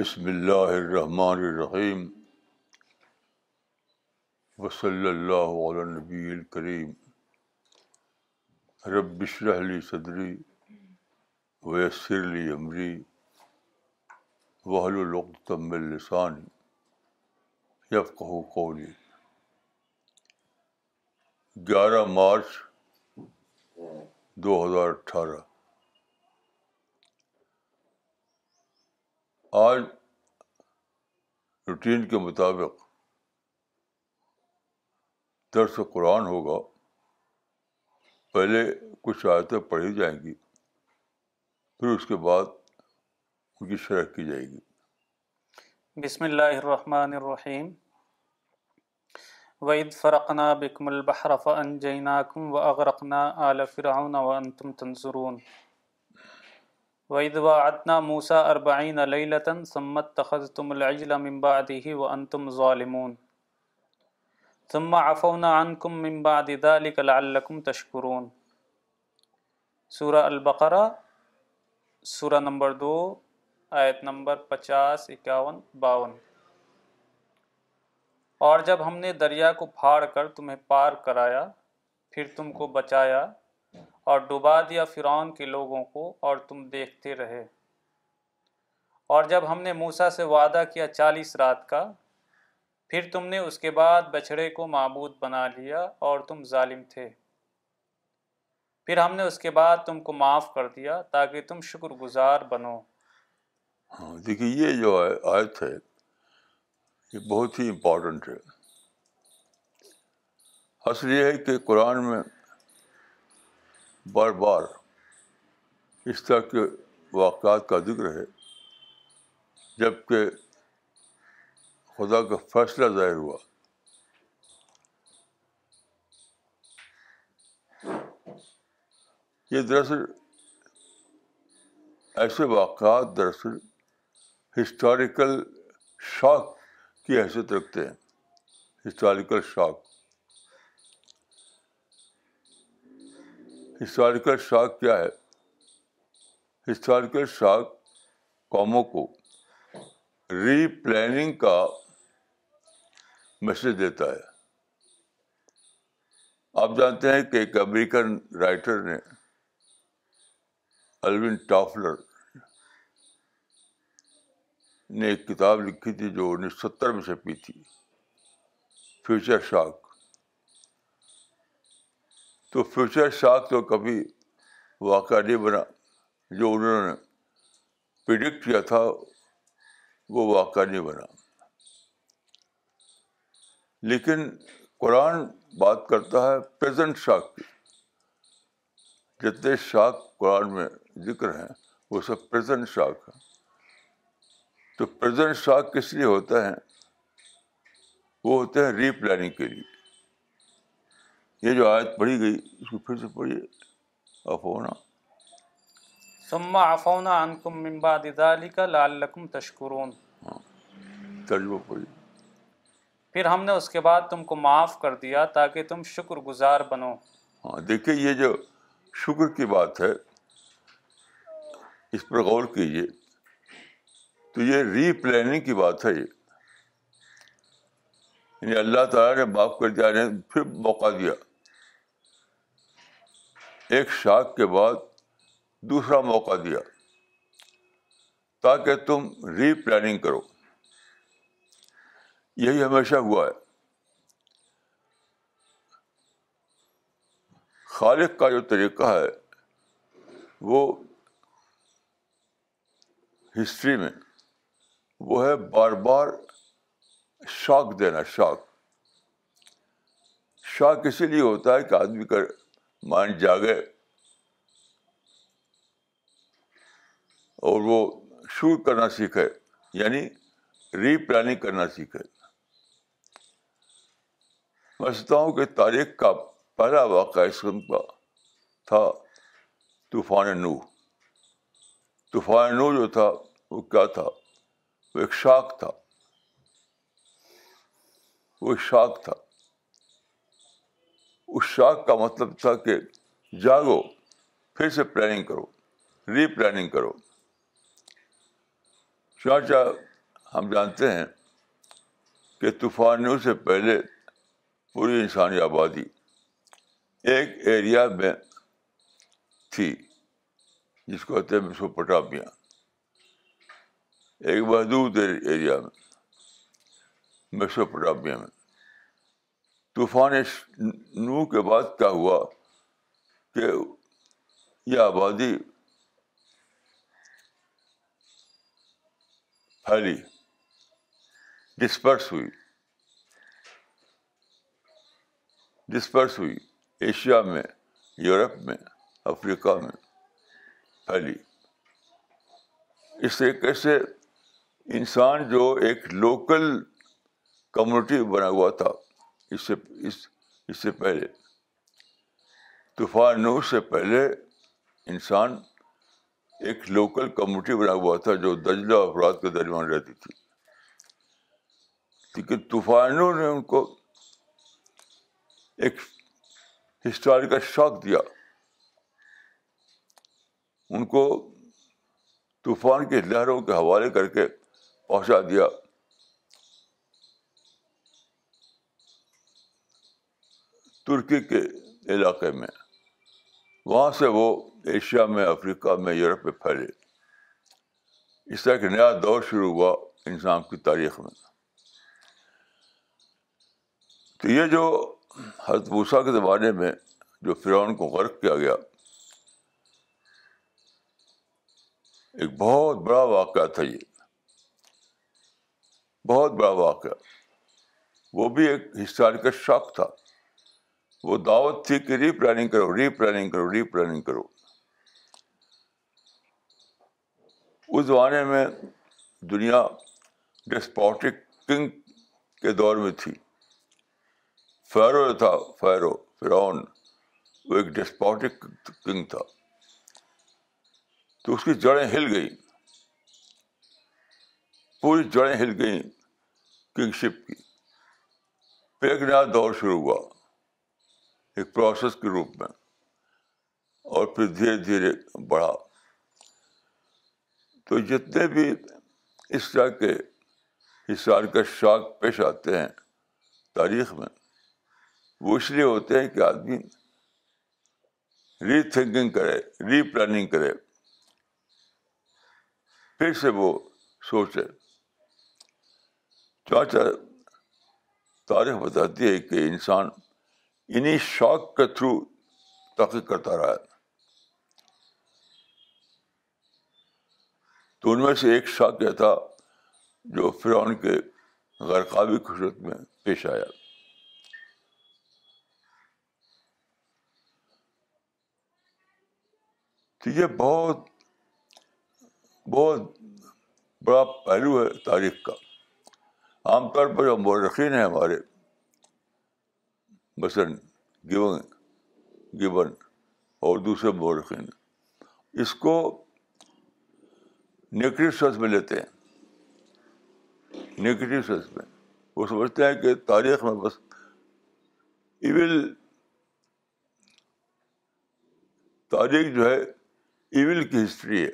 بسم اللہ الرحمن الرحیم وصلی اللہ علی نبی الکریم. رب اشرح لی صدری ویسر لی امری وحل العقدم من لسانی یفقہ قولی. گیارہ مارچ دو ہزار اٹھارہ. آج روٹین کے مطابق درس قرآن ہوگا، پہلے کچھ آیتیں پڑھی جائیں گی، پھر اس کے بعد ان کی شرح کی جائے گی۔ بسم اللہ الرحمن الرحیم۔ وَإِذْ فَرَقْنَا بِكُمُ الْبَحْرَ فَأَنْجَيْنَاكُمْ وَأَغْرَقْنَا آلَ فِرْعَوْنَ وَأَنْتُمْ تَنْظُرُونَ۔ وَإِذْ وَعَدْنَا مُوسَى أَرْبَعِينَ لَيْلَةً ثُمَّ اتَّخَذْتُمُ الْعِجْلَ مِنْ بَعْدِهِ وَأَنْتُمْ ظَالِمُونَ. ثُمَّ عَفَوْنَا عَنْكُمْ مِنْ بَعْدِ ذَلِكَ لَعَلَّكُمْ تَشْكُرُونَ. سورہ البقرہ، سورہ نمبر دو، آیت نمبر پچاس، اکاون، باون. اور جب ہم نے دریا کو پھاڑ کر تمہیں پار کرایا، پھر تم کو بچایا اور ڈبا دیا فرعون کے لوگوں کو اور تم دیکھتے رہے۔ اور جب ہم نے موسا سے وعدہ کیا چالیس رات کا، پھر تم نے اس کے بعد بچھڑے کو معبود بنا لیا اور تم ظالم تھے۔ پھر ہم نے اس کے بعد تم کو معاف کر دیا تاکہ تم شکر گزار بنو۔ ہاں دیکھیے، یہ جو آیت ہے، یہ بہت ہی امپورٹنٹ ہے۔ اصل یہ ہے کہ قرآن میں بار بار اس طرح کے واقعات کا ذکر ہے جبکہ خدا کا فیصلہ ظاہر ہوا۔ یہ دراصل ایسے واقعات دراصل ہسٹوریکل شاک کی حیثیت رکھتے ہیں۔ ہسٹوریکل شاک ہسٹوریکل شاک کیا ہے؟ ہسٹوریکل شاک قوموں کو ری پلاننگ کا میسج دیتا ہے۔ آپ جانتے ہیں کہ ایک امریکن رائٹر نے الوین ٹافلر نے ایک کتاب لکھی تھی جو انیس ستر میں چھپی تھی۔ Future shock. تو فیوچر شاک تو کبھی واقعہ نہیں بنا۔ جو انہوں نے پرڈکٹ کیا تھا، وہ واقعہ نہیں بنا۔ لیکن قرآن بات کرتا ہے پریزنٹ شاک کی۔ جتنے شاک قرآن میں ذکر ہیں، وہ سب پریزنٹ شاک ہیں۔ تو پریزنٹ شاک کس لیے ہوتا ہے وہ ہوتے ہیں ری پلاننگ کے لیے۔ یہ جو آیت پڑھی گئی اس کو پھر سے پڑھیے۔ افونا ثم عفونا عنكم من بعد ذلك لعلكم تشکرون۔ ترجمہ پڑھیے۔ پھر ہم نے اس کے بعد تم کو معاف کر دیا تاکہ تم شکر گزار بنو۔ ہاں دیکھیے یہ جو شکر کی بات ہے اس پر غور کیجیے تو یہ ری پلاننگ کی بات ہے یہ۔ یعنی اللہ تعالیٰ نے معاف کر دیا نے پھر موقع دیا۔ ایک شاخ کے بعد دوسرا موقع دیا تاکہ تم ری پلاننگ کرو۔ یہی ہمیشہ ہوا ہے۔ خالق کا جو طریقہ ہے، وہ ہسٹری میں، وہ ہے بار بار شاک دینا شاک شاک اسی لیے ہوتا ہے کہ آدمی کا مائنڈ جاگے۔ اور وہ شروع کرنا سیکھے یعنی ری پلاننگ کرنا سیکھے۔ میں سمجھتا ہوں کہ تاریخ کا پہلا واقعہ اس قسم کا تھا، طوفان نو طوفان نو جو تھا، وہ کیا تھا؟ وہ ایک شاک تھا۔ وہ شاک تھا۔ اس شاک کا مطلب تھا کہ جاگو، پھر سے پلاننگ کرو ری پلاننگ کرو۔ چانچہ ہم جانتے ہیں کہ طوفانوں سے پہلے پوری انسانی آبادی ایک ایریا میں تھی، جس کو کہتے ہیں مسوپٹامیا ایک محدود ایریا میں میسوپٹامیا میں۔ طوفان نو کے بعد کیا ہوا کہ یہ آبادی پھیلی ڈسپرس ہوئی۔ ڈسپرس ہوئی۔ ایشیا میں، یورپ میں، افریقہ میں پھیلی۔ اس طریقے سے انسان جو ایک لوکل کمیونٹی بنا ہوا تھا۔ اس سے، اس اس سے پہلے۔ طوفان نو سے پہلے انسان ایک لوکل کمیونٹی بنا ہوا تھا جو دجلہ افراد کے درمیان رہتی تھی۔ لیکن طوفانوں نے ان کو ایک ہسٹوریکل شوق دیا۔ ان کو طوفان کی لہروں کے حوالے کر کے پہنچا دیا۔ ترکی کے علاقے میں۔ وہاں سے وہ ایشیا میں، افریقہ میں، یورپ میں پھیلے۔ اس طرح ایک نیا دور شروع ہوا انسان کی تاریخ میں۔ تو یہ جو حضرت بھوسا کے زمانے میں جو فرعون کو غرق کیا گیا، ایک بہت بڑا واقعہ تھا یہ۔ بہت بڑا واقعہ۔ وہ بھی ایک ہسٹوریکل شوق تھا۔ وہ دعوت تھی کہ ری پلاننگ کرو ری پلاننگ کرو ری پلاننگ کرو۔ اس زمانے میں دنیا ڈسپوٹک کنگ کے دور میں تھی۔ فیرو جو تھا، فیرو فرعون وہ ایک ڈسپوٹک کنگ تھا۔ تو اس کی جڑیں ہل گئی پوری جڑیں ہل گئیں کنگ شپ کی۔ پھر ایک نیا دور شروع ہوا۔ ایک پروسیس کے روپ میں۔ اور پھر دھیرے دھیرے بڑھا۔ تو جتنے بھی اس طرح کے حصار کا شوق پیش آتے ہیں تاریخ میں، وہ اس لیے ہوتے ہیں کہ آدمی ری تھنکنگ کرے ری پلاننگ کرے۔ پھر سے وہ سوچے۔ چاچا تاریخ بتاتی ہے کہ انسان انہیں شوق کے تھرو تحقیق کرتا رہا تو ان میں سے ایک شوق یہ تھا جو فرعون کے غرقابی خوشت میں پیش آیا۔ تو یہ بہت بہت بڑا پہلو ہے تاریخ کا۔ عام طور پر جو مورخین ہیں ہمارے مثلاً گیون گیون اور دوسرے مورخین، اس کو نگیٹو سینس میں لیتے ہیں۔ نگیٹو سینس میں۔ وہ سمجھتے ہیں کہ تاریخ میں بس ایول تاریخ جو ہے ایول کی ہسٹری ہے۔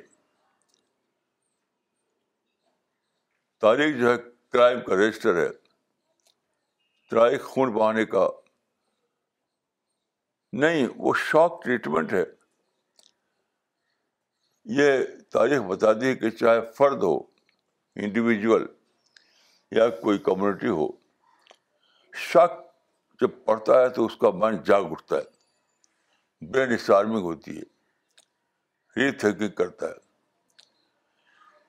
تاریخ جو ہے کرائم کا رجسٹر ہے۔ تاریخ خون بہانے کا نہیں، وہ شاک ٹریٹمنٹ ہے۔ یہ تاریخ بتا دی کہ چاہے فرد ہو انڈیویجول یا کوئی کمیونٹی ہو شک جب پڑھتا ہے تو اس کا من جاگ اٹھتا ہے۔ برین اسٹارمنگ ہوتی ہے ری تھنکنگ کرتا ہے۔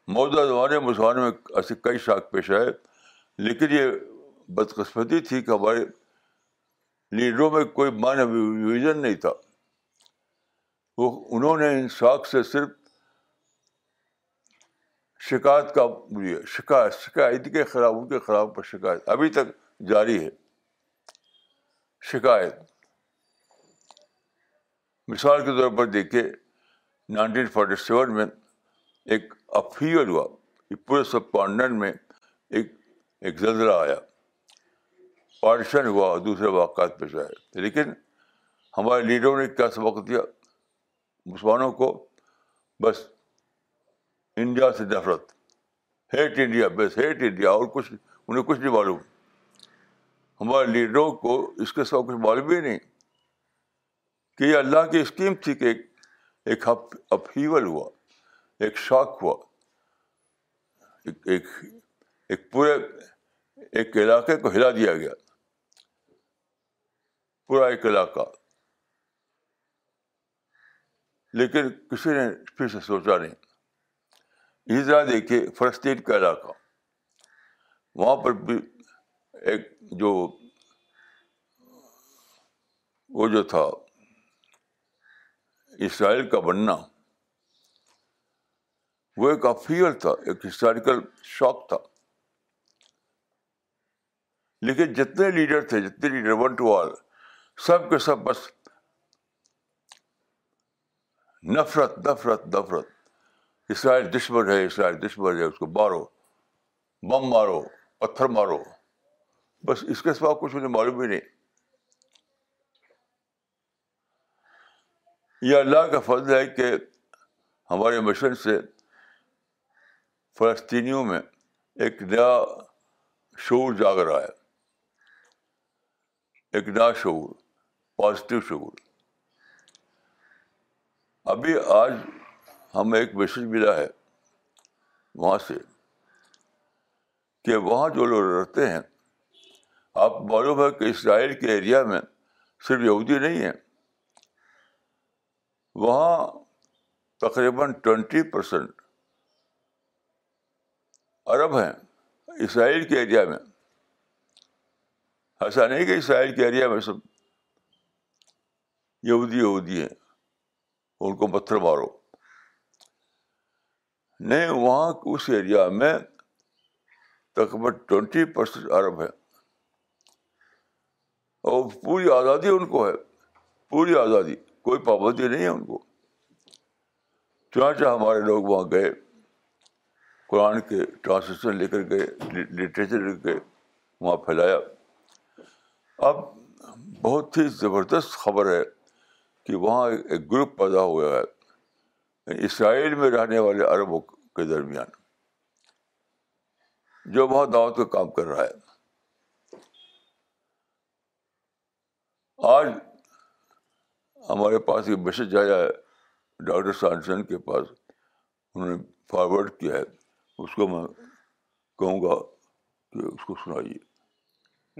موجودہ زمانے، مسلمانوں میں ایسے کئی شاک پیش آئے، لیکن یہ بدقسمتی تھی کہ ہمارے لیڈروں میں کوئی مان ویژن نہیں تھا۔ وہ انہوں نے ان شاخ سے صرف شکایت کا شکایت شکایت کے خلاف، ان کے خلاف پر شکایت۔ ابھی تک جاری ہے۔ شکایت۔ مثال کے طور پر دیکھیے، نائنٹین فورٹی سیون میں ایک افیل ہوا پورے سب پانڈن میں ایک ایک زلزلہ آیا۔ پارٹیشن ہوا، دوسرے واقعات پیش آئے۔ لیکن ہمارے لیڈروں نے کیا سبق دیا؟ مسلمانوں کو بس انڈیا سے نفرت، ہیٹ انڈیا، بس ہیٹ انڈیا، اور کچھ انہیں کچھ نہیں معلوم۔ ہمارے لیڈروں کو اس کے ساتھ کچھ معلوم ہی نہیں کہ یہ اللہ کی اسکیم تھی کہ ایک اپہیول ہوا، ایک شاک ہوا۔ ایک ایک پورے، ایک علاقے کو ہلا دیا گیا۔ پورا ایک علاقہ۔ لیکن کسی نے پھر سے سوچا نہیں۔ اسی طرح دیکھیے فلسطین کا علاقہ۔ وہاں پر بھی ایک جو وہ جو تھا، اسرائیل کا بننا، وہ ایک افیئر تھا، ایک ہسٹوریکل شوق تھا۔ لیکن جتنے لیڈر تھے، جتنے لیڈر ون ٹو آل سب کے سب بس نفرت نفرت نفرت۔ اسرائیل دشمن ہے، اسرائیل دشمن ہے، اس کو مارو، بم مارو، پتھر مارو۔ بس اس کے سوا کچھ انہیں معلوم ہی نہیں۔ یہ اللہ کا فضل ہے کہ ہمارے مشن سے فلسطینیوں میں ایک نیا شعور جاگ رہا ہے۔ ایک نیا شعور۔ پازیٹیو شعور۔ ابھی آج ہمیں ایک میسج ملا ہے وہاں سے کہ وہاں جو لوگ رہتے ہیں، آپ معلوم ہے کہ اسرائیل کے ایریا میں صرف یہودی نہیں ہیں، وہاں تقریباً ٹوینٹی پرسینٹ عرب ہیں اسرائیل کے ایریا میں۔ ایسا نہیں کہ اسرائیل کے ایریا میں سب یہودی یہودی ہیں۔ ان کو پتھر مارو۔ نہیں، وہاں اس ایریا میں تقریباً ٹوینٹی پرسینٹ عرب ہے اور پوری آزادی ان کو ہے۔ پوری آزادی، کوئی پابندی نہیں ہے ان کو۔ چنانچہ ہمارے لوگ وہاں گئے۔ قرآن کے ٹرانسلیشن لے کر گئے لٹریچر لے کر وہاں پھیلایا۔ اب بہت ہی زبردست خبر ہے۔ کہ وہاں ایک گروپ پیدا ہوا ہے، اسرائیل میں رہنے والے عربوں کے درمیان، جو وہاں دعوت کا کام کر رہا ہے۔ آج ہمارے پاس ایک میسج آیا ہے، ڈاکٹر سانسن کے پاس، انہوں نے فارورڈ کیا ہے، اس کو میں کہوں گا کہ اس کو سنائیے۔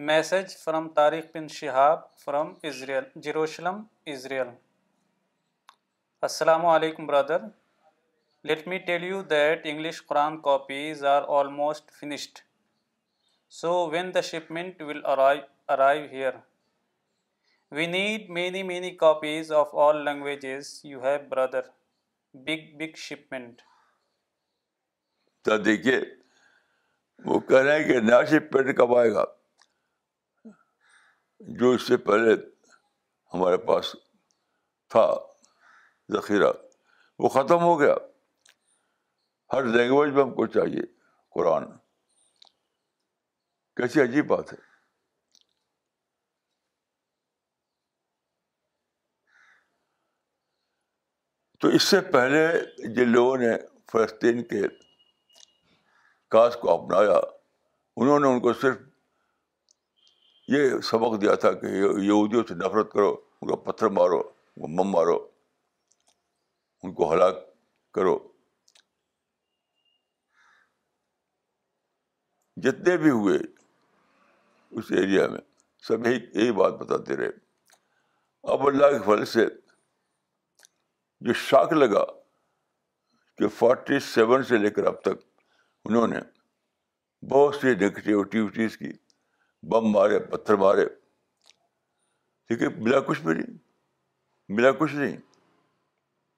Message from Tariq bin Shahab from Israel Jerusalem Israel السلام علیکم brother let me tell you that English Quran copies are almost finished so when the shipment will arrive here we need many many copies of all languages you have brother big big shipment تو دیکھیے، وہ کہہ رہے ہیں کہ نیا shipment کب آئے گا۔ جو اس سے پہلے ہمارے پاس تھا، ذخیرہ، وہ ختم ہو گیا۔ ہر لینگویج میں ہم کو چاہیے قرآن۔ کیسی عجیب بات ہے۔ تو اس سے پہلے جن لوگوں نے فلسطین کے کاس کو اپنایا، انہوں نے ان کو صرف یہ سبق دیا تھا کہ یہودیوں سے نفرت کرو، ان کو پتھر مارو، ان کو مم مارو، ان کو ہلاک کرو۔ جتنے بھی ہوئے اس ایریا میں، سب یہی یہی بات بتاتے رہے۔ اب اللہ کے پھل سے جو شاک لگا کہ فورٹی سیون سے لے کر اب تک انہوں نے بہت سی نیگیٹو ایکٹیویٹیز کی۔ بم مارے، پتھر مارے۔ ٹھیک ہے، ملا کچھ بھی نہیں، ملا کچھ نہیں،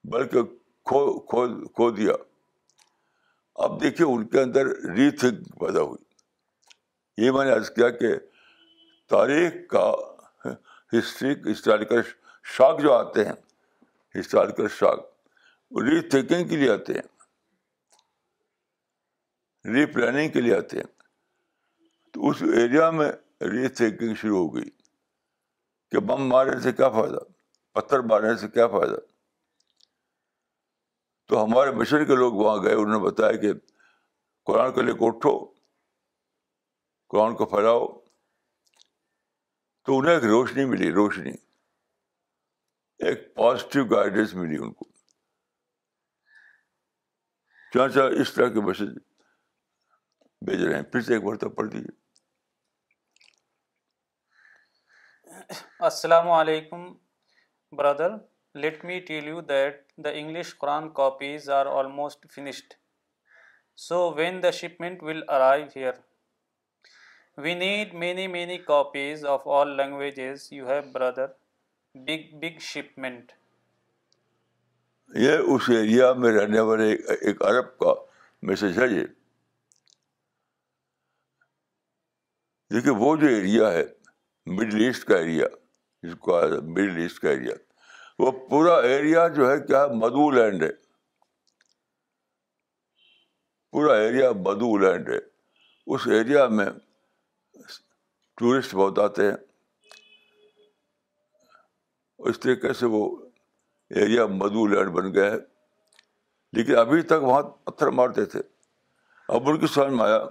بلکہ کھو کھو کھو دیا۔ اب دیکھیے، ان کے اندر ری تھنک پیدا ہوئی۔ یہ میں نے عرض کیا کہ تاریخ کا ہسٹری ہسٹوریکل شاک جو آتے ہیں ہسٹوریکل شاک ری تھنکنگ کے لیے آتے ہیں۔ ری پلاننگ کے لیے آتے ہیں۔ اس ایریا میں ری تھنکنگ شروع ہو گئی کہ بم مارنے سے کیا فائدہ، پتھر مارنے سے کیا فائدہ؟ تو ہمارے مشن کے لوگ وہاں گئے، انہوں نے بتایا کہ قرآن کو لے کے اٹھو، قرآن کو پھیلاؤ۔ تو انہیں ایک روشنی ملی، روشنی۔ ایک پازیٹیو گائیڈنس ملی ان کو۔ چانچہ اس طرح کے میسج بھیج رہے ہیں۔ پھر سے ایک مرتبہ پڑھ دیجیے السلام علیکم brother let me tell you that the English Quran copies are almost finished so when the shipment will arrive here we need many many copies of all languages you have brother big big shipment یہ اس area میں رہنے والے ایک عرب کا message ہے یہ۔ دیکھیے، وہ جو ایریا ہے مڈل ایسٹ کا ایریا جس کو مڈل ایسٹ کا ایریا۔ وہ پورا ایریا جو ہے، کیا مدو لینڈ ہے۔ پورا ایریا مدو لینڈ ہے۔ اس ایریا میں ٹورسٹ بہت آتے ہیں۔ اس طریقے سے وہ ایریا مدو لینڈ بن گیا ہے۔ لیکن ابھی تک وہاں پتھر مارتے تھے۔ اب ان کی سمجھ میں آیا۔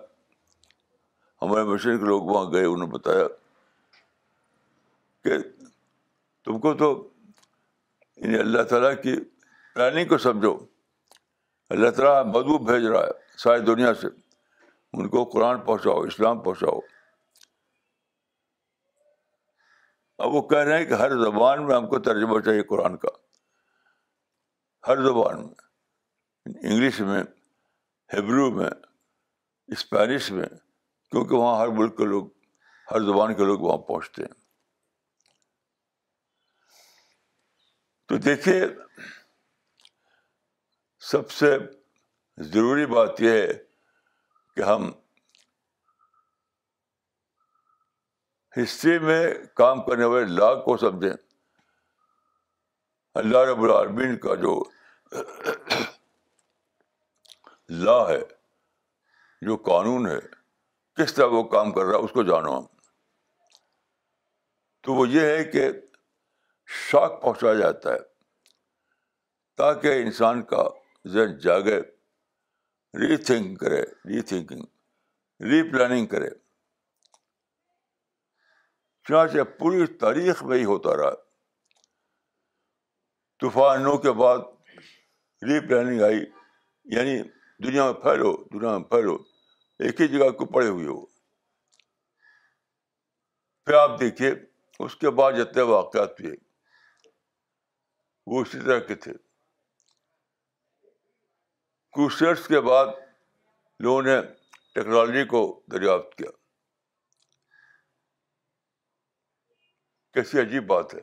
ہمارے مشین کے لوگ وہاں گئے، انہوں نے بتایا۔ کہ تم کو تو یعنی اللہ تعالیٰ کی پلاننگ کو سمجھو۔ اللہ تعالیٰ مدعو بھیج رہا ہے ساری دنیا سے۔ ان کو قرآن پہنچاؤ، اسلام پہنچاؤ۔ اب وہ کہہ رہے ہیں کہ ہر زبان میں ہم کو ترجمہ چاہیے قرآن کا۔ ہر زبان میں۔ انگلش میں، ہیبرو میں، اسپینش میں، کیونکہ وہاں ہر ملک کے لوگ، ہر زبان کے لوگ وہاں پہنچتے ہیں۔ تو دیکھیے، سب سے ضروری بات یہ ہے کہ ہم ہسٹری میں کام کرنے والے لا کو سمجھیں۔ اللہ رب العالمین کا جو لا ہے، جو قانون ہے، کس طرح وہ کام کر رہا ہے، اس کو جانو ہم۔ تو وہ یہ ہے کہ شوق پہنچایا جاتا ہے تاکہ انسان کا ذہن جاگے ری تھنک کرے ری تھنکنگ ری پلاننگ کرے۔ چنانچہ پوری تاریخ میں ہی ہوتا رہا۔ طوفانوں کے بعد ری پلاننگ آئی یعنی دنیا میں پھیلو، دنیا میں پھیلو، ایک ہی جگہ کو پڑے ہوئے ہو۔ پھر آپ دیکھیے، اس کے بعد جتنے واقعات ہوئے۔ وہ اسی طرح کے تھے۔ کروسرس کے بعد لوگوں نے ٹیکنالوجی کو دریافت کیا۔ کیسی عجیب بات ہے۔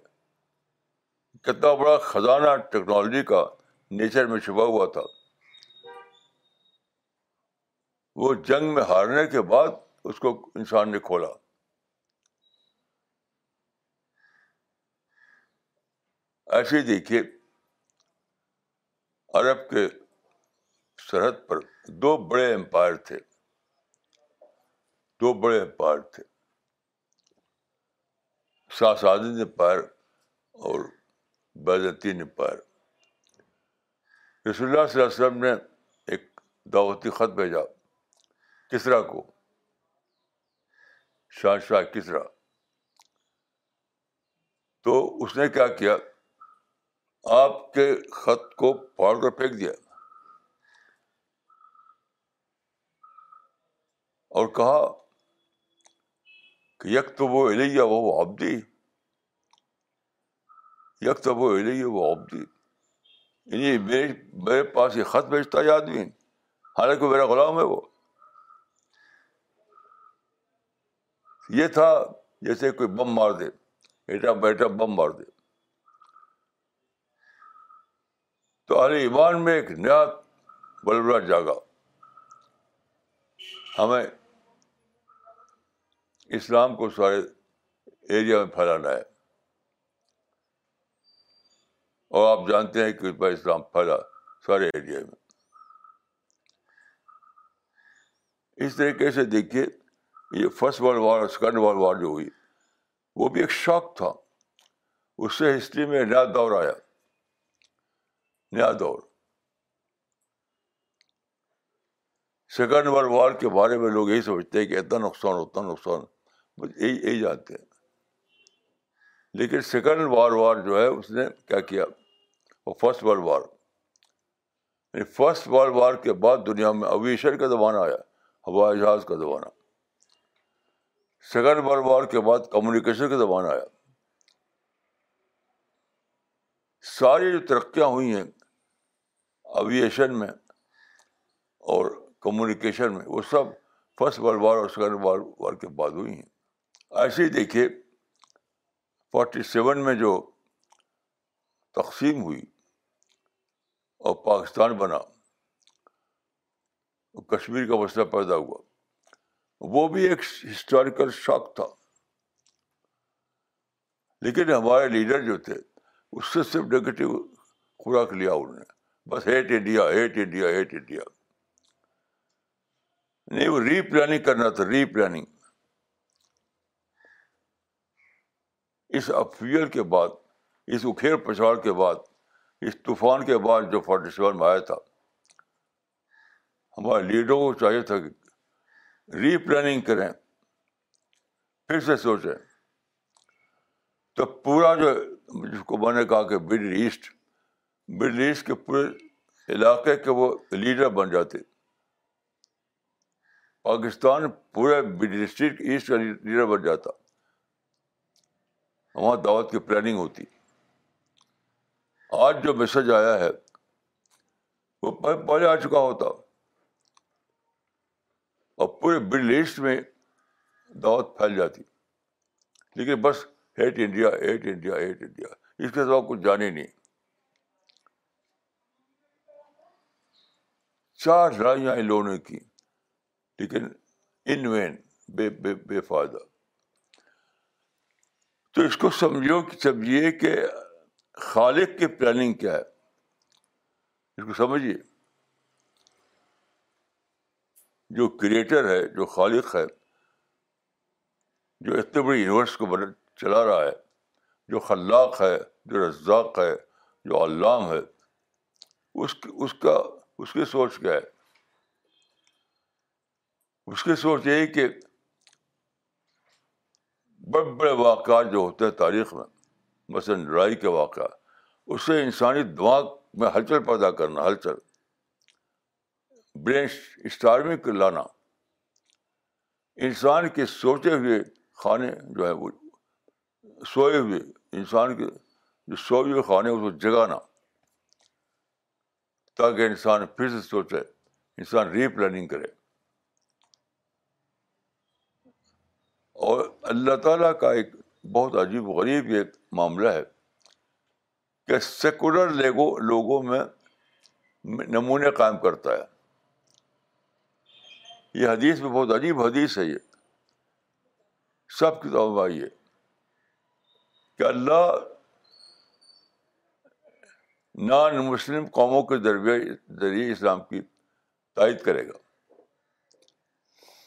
کتنا بڑا خزانہ ٹیکنالوجی کا نیچر میں چھپا ہوا تھا۔ وہ جنگ میں ہارنے کے بعد اس کو انسان نے کھولا۔ ایسے دیکھیے، عرب کے سرحد پر دو بڑے امپائر تھے۔ دو بڑے امپائر تھے۔ ساسادین امپائر اور بیزنطین امپائر رسول اللہ صلی اللہ علیہ وسلم نے ایک دعوتی خط بھیجا۔ کسرا کو؟ شاہ شاہ کسرا تو اس نے کیا کیا؟ آپ کے خط کو پھاڑ کر پھینک دیا۔ اور کہا کہ یک تو وہ الیہ وہ آبدی یک تو وہ الیہ وہ آبدی یعنی میرے میرے پاس یہ خط بھیجتا ہے آدمی۔ حالانکہ میرا غلام ہے وہ۔ یہ تھا جیسے کوئی بم مار دے بیٹا بیٹا بم مار دے۔ تو علی ایمان میں ایک نیا بلبلا جاگا۔ ہمیں اسلام کو سارے ایریا میں پھیلانا ہے۔ اور آپ جانتے ہیں کہ اس پر اسلام پھیلا سارے ایریا میں۔ اس طریقے سے دیکھیے، یہ فرسٹ ورلڈ وار اور سیکنڈ ورلڈ وار جو ہوئی، وہ بھی ایک شوق تھا۔ اس سے ہسٹری میں نیا دور آیا۔ نیا دور۔ سیکنڈ ورلڈ وار کے بارے میں لوگ یہی سمجھتے ہیں کہ اتنا نقصان اتنا نقصان۔ بس یہی یہی جانتے ہیں۔ لیکن سیکنڈ وار وار جو ہے، اس نے کیا کیا؟ وہ فرسٹ ورلڈ وار۔ یعنی فرسٹ ورلڈ وار کے بعد دنیا میں اویشن کا زمانہ آیا ہوائی جہاز کا زمانہ۔ سیکنڈ ورلڈ وار کے بعد کمیونیکیشن کا زمانہ آیا۔ ساری جو ترقیاں ہوئی ہیں اویشن میں اور کمیونیکیشن میں، وہ سب فرسٹ ورلڈ وار اور سیکنڈ ورلڈ وار کے بعد ہوئی ہیں۔ ایسے ہی دیکھیے فورٹی سیون میں جو تقسیم ہوئی اور پاکستان بنا کشمیر کا مسئلہ پیدا ہوا، وہ بھی ایک ہسٹوریکل شاک تھا۔ لیکن ہمارے لیڈر جو تھے اس سے صرف نگیٹو خوراک لیا انہوں نے۔ بس hate India hate India hate India. نہیں، وہ ری پلاننگ کرنا تھا ری پلاننگ اس افیئر کے بعد، اس اکھیڑ پچھاڑ کے بعد، اس طوفان کے بعد جو فورٹی سیون میں آیا تھا، ہمارے لیڈروں کو چاہیے تھا کہ ری پلاننگ کریں۔ پھر سے سوچیں۔ تو پورا جو جس کو میں نے کہا کہ مڈل ایسٹ مڈل ایسٹ کے پورے علاقے کے وہ لیڈر بن جاتے۔ پاکستان پورے مڈل ایسٹ کا لیڈر بن جاتا۔ وہاں دعوت کی پلاننگ ہوتی۔ آج جو میسج آیا ہے، وہ پہلے آ چکا ہوتا۔ اور پورے مڈل ایسٹ میں دعوت پھیل جاتی۔ لیکن بس hate India hate India hate India. اس کے سوا کچھ جانے نہیں۔ چار لڑائیاں ان لوگوں نے کی، لیکن ان وین بے بے بے فائدہ۔ تو اس کو سمجھو کہ سمجھیے کہ خالق کی پلاننگ کیا ہے۔ اس کو سمجھیے۔ جو کریٹر ہے، جو خالق ہے، جو اتنے بڑے یونیورس کو چلا رہا ہے، جو خلاق ہے، جو رزاق ہے، جو علام ہے، اس اس کا، اس کی سوچ کیا ہے؟ اس کی سوچ یہی کہ بڑے بڑے واقعات جو ہوتے ہیں تاریخ میں، مثلاً لڑائی کے واقعات، اس سے انسانی دماغ میں ہلچل پیدا کرنا، ہلچل۔ برین اسٹارمنگ لانا انسان کے سوچے ہوئے کھانے جو ہے وہ سوئے ہوئے انسان کے جو سوئے ہوئے کھانے اس کو جگانا۔ تاکہ انسان پھر سے سوچے، انسان ری پلاننگ کرے۔ اور اللہ تعالیٰ کا ایک بہت عجیب غریب ایک معاملہ ہے کہ سیکولر لیگو لوگوں میں نمونے قائم کرتا ہے۔ یہ حدیث میں بہت عجیب حدیث ہے یہ۔ سب کتابوں میں آئی ہے کہ اللہ نان مسلم قوموں کے ذریعے اسلام کی تائید کرے گا۔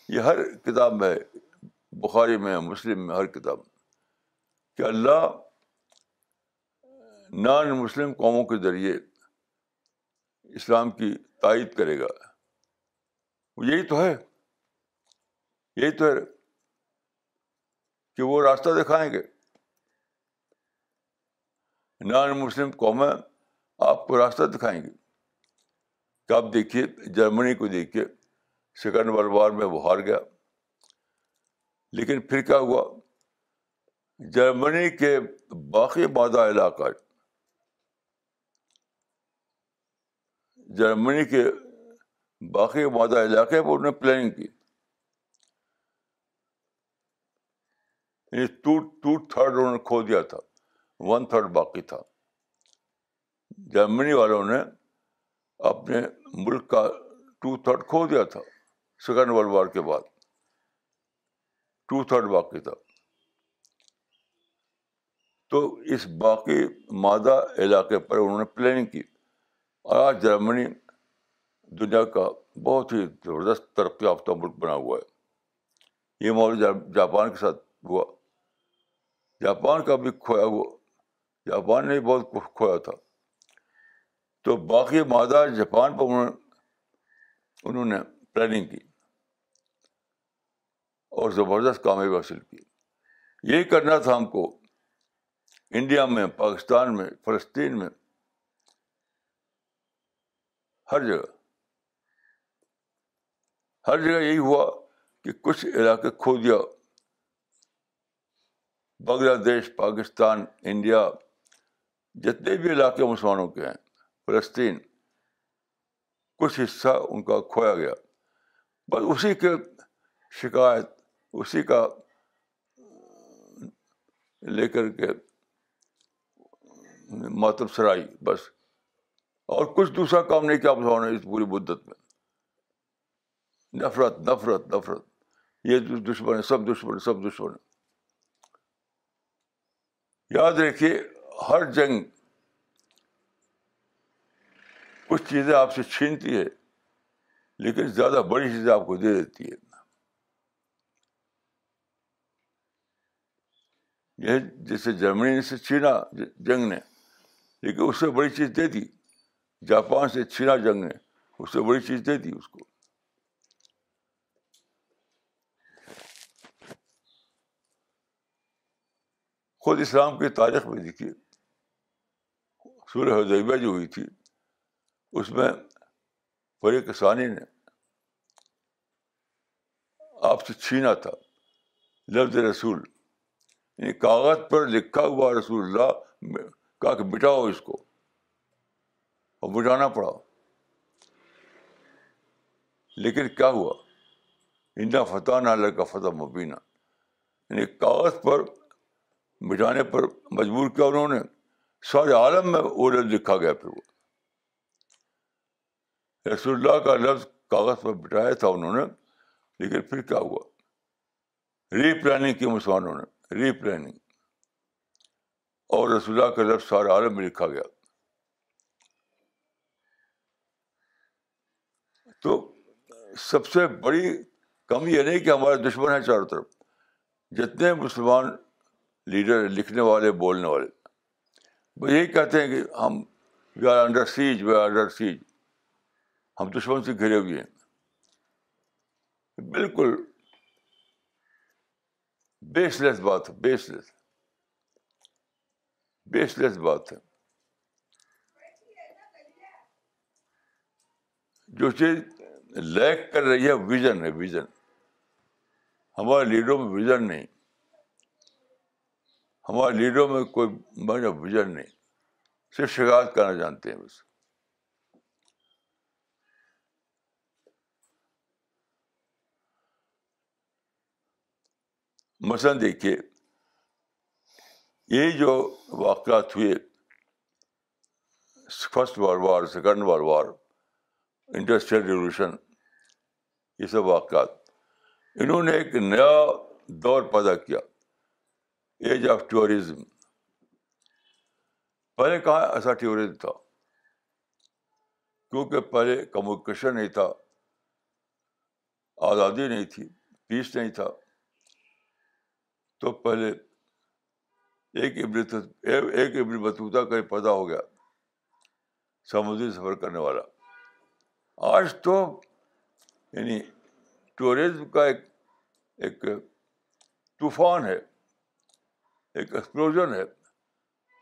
یہ ہر کتاب میں ہے بخاری میں، مسلم میں، ہر کتاب کہ اللہ نان مسلم قوموں کے ذریعے اسلام کی تائید کرے گا۔ یہی تو ہے۔ یہی تو ہے کہ وہ راستہ دکھائیں گے۔ نان مسلم قومیں آپ کو راستہ دکھائیں گے۔ کہ آپ دیکھیے، جرمنی کو دیکھیے، سیکنڈ ورلڈ وار میں وہ ہار گیا۔ لیکن پھر کیا ہوا؟ جرمنی کے باقی مادہ علاقہ، جرمنی کے باقی مادہ علاقے پر انہوں نے پلاننگ کی۔ یعنی ٹو ٹو تھرڈ انہوں نے کھو دیا تھا۔ ون تھرڈ باقی تھا۔ جرمنی والوں نے اپنے ملک کا ٹو تھرڈ کھو دیا تھا۔ سیکنڈ ورلڈ وار کے بعد۔ ٹو تھرڈ باقی تھا۔ تو اس باقی مادہ علاقے پر انہوں نے پلاننگ کی۔ اور آج جرمنی دنیا کا بہت ہی زبردست ترقی یافتہ ملک بنا ہوا ہے۔ یہ ماحول جاپان کے ساتھ ہوا۔ جاپان کا بھی کھویا ہوا۔ جاپان نے بہت کھویا تھا۔ تو باقی مادہ جاپان پر انہوں نے انہوں نے پلاننگ کی اور زبردست کامیابی حاصل کی۔ یہی کرنا تھا ہم کو۔ انڈیا میں، پاکستان میں، فلسطین میں، ہر جگہ۔ ہر جگہ یہی ہوا کہ کچھ علاقے کھو دیا۔ بنگلہ دیش، پاکستان، انڈیا۔ جتنے بھی علاقے مسلمانوں کے ہیں، فلسطین، کچھ حصہ ان کا کھویا گیا۔ بس اسی کے شکایت، اسی کا لے کر کے ماتم سرائی، بس۔ اور کچھ دوسرا کام نہیں کیا مسلمانوں نے اس پوری مدت میں۔ نفرت نفرت نفرت۔ یہ دشمن ہے سب دشمن سب دشمن۔ یاد رکھیے ہر جنگ کچھ چیزیں آپ سے چھینتی ہے، لیکن زیادہ بڑی چیزیں آپ کو دے دیتی ہے۔ یہ جیسے جرمنی سے چھینا جنگ نے، لیکن اس سے بڑی چیز دے دی۔ جاپان سے چھینا جنگ نے، اس سے بڑی چیز دے دی اس کو۔ خود اسلام کی تاریخ میں دیکھیے۔ سورہ حدیبہ جو ہوئی تھی، اس میں فریق ثانی نے آپ سے چھینا تھا، لفظ رسول یعنی کاغذ پر لکھا ہوا رسول اللہ، کہا کہ بٹاؤ اس کو، اور بٹانا پڑا۔ لیکن کیا ہوا؟ انڈا فتح نہ اللہ کا فتح مبینہ یعنی کاغذ پر مٹانے پر مجبور کیا انہوں نے؟ سارے عالم میں وہ لفظ لکھا گیا پھر وہ۔ رسول اللہ کا لفظ کاغذ پر بٹایا تھا انہوں نے، لیکن پھر کیا ہوا؟ ری پلاننگ کی مسلمانوں نے، ری پلاننگ۔ اور رسول اللہ کا لفظ سارے عالم میں لکھا گیا۔ تو سب سے بڑی کمی یہ نہیں کہ ہمارے دشمن ہیں چاروں طرف، جتنے مسلمان لیڈر لکھنے والے، بولنے والے۔ وہ یہی کہتے ہیں کہ ہم we are under siege we are under siege ہم دشمن سے گھرے ہوئے ہیں۔ بالکل بیس لیس بات ہے بیس لیس بیس لیس بات ہے۔ جو چیز لیک کر رہی ہے ویژن ہے ویژن ہمارے لیڈروں میں ویژن نہیں۔ ہمارے لیڈروں میں کوئی بڑا ویژن نہیں۔ صرف شکایت کرنا جانتے ہیں بس۔ مثلاً دیکھیے یہ جو واقعات ہوئے، first world war, second world war, industrial revolution, یہ سب واقعات۔ انہوں نے ایک نیا دور پیدا کیا۔ ایج آف ٹورزم پہلے کہاں ایسا ٹورزم تھا؟ کیونکہ پہلے کمیونیکیشن نہیں تھا، آزادی نہیں تھی پیس نہیں تھا۔ تو پہلے ایک ابن ایک ابن بطوطہ کہیں پیدا ہو گیا، سمندری سفر کرنے والا۔ آج تو یعنی ٹورزم کا ایک ایک طوفان ہے۔ ایک ایکسپلوژن ہے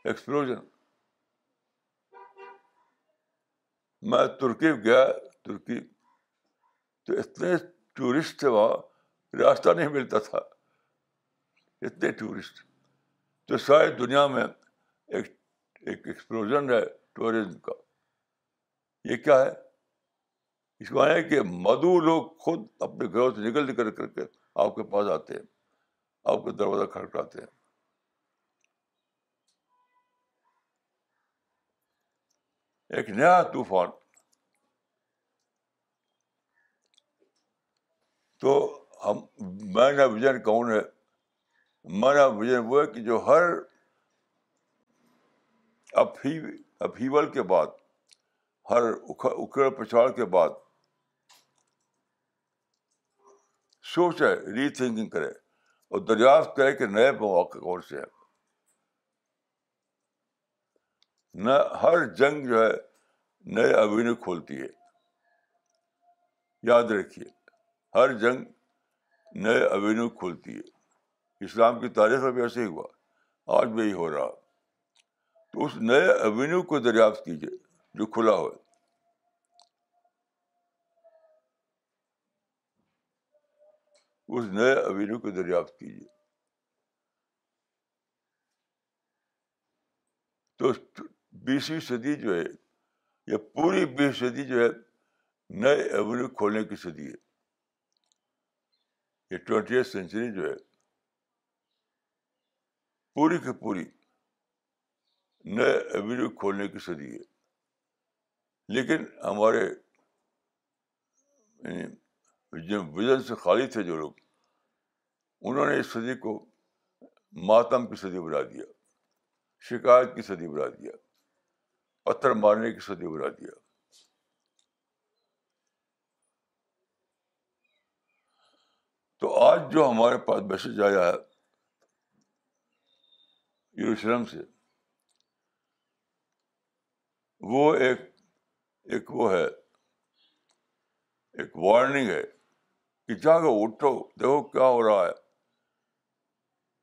ایکسپلوژن میں ترکی گیا، ترکی۔ تو اتنے ٹورسٹ تھے وہاں، راستہ نہیں ملتا تھا۔ اتنے ٹورسٹ تو ساری دنیا میں ایک ایک ایکسپلوژن ہے ٹورزم کا۔ یہ کیا ہے؟ اس کو ہے کہ مدو لوگ خود اپنے گھروں سے نکل نکل کر کے آپ کے پاس آتے ہیں، آپ کا دروازہ کھڑکاتے ہیں۔ ایک نیا طوفان تو ہم میرا ویژن کون ہے میرا ویژن وہ ہے کہ جو ہر افیول کے بعد ہر اکڑ پچھاڑ کے بعد سوچے ری تھنکنگ کرے اور دریافت کرے کہ نئے مواقع کون سے ہیں نہ ہر جنگ جو ہے نئے اوینو کھولتی ہے۔ یاد رکھیے، ہر جنگ نئے اوینیو کھولتی ہے۔ اسلام کی تاریخ میں بھی ایسے ہی ہوا، آج بھی یہی ہو رہا۔ تو اس نئے اوینیو کو دریافت کیجیے جو کھلا ہو۔ اس نئے اوینیو کو دریافت کیجیے۔ تو بیسویں صدی جو ہے یہ پوری بیس صدی جو ہے، نئے ایونیو کھولنے کی صدی ہے۔ یہ ٹوینٹی ایٹ سینچری جو ہے، پوری کی پوری نئے ایونیو کھولنے کی صدی ہے۔ لیکن ہمارے یعنی جو وزن سے خالی تھے جو لوگ، انہوں نے اس صدی کو ماتم کی صدی بنا دیا، شکایت کی صدی بنا دیا۔ پتھر مارنے کی صدی بنا دیا۔ تو آج جو ہمارے پاس میسج آیا ہے، یروشلم سے، وہ ایک ایک وہ ہے، ایک وارننگ ہے کہ جا کے اٹھو، دیکھو کیا ہو رہا ہے۔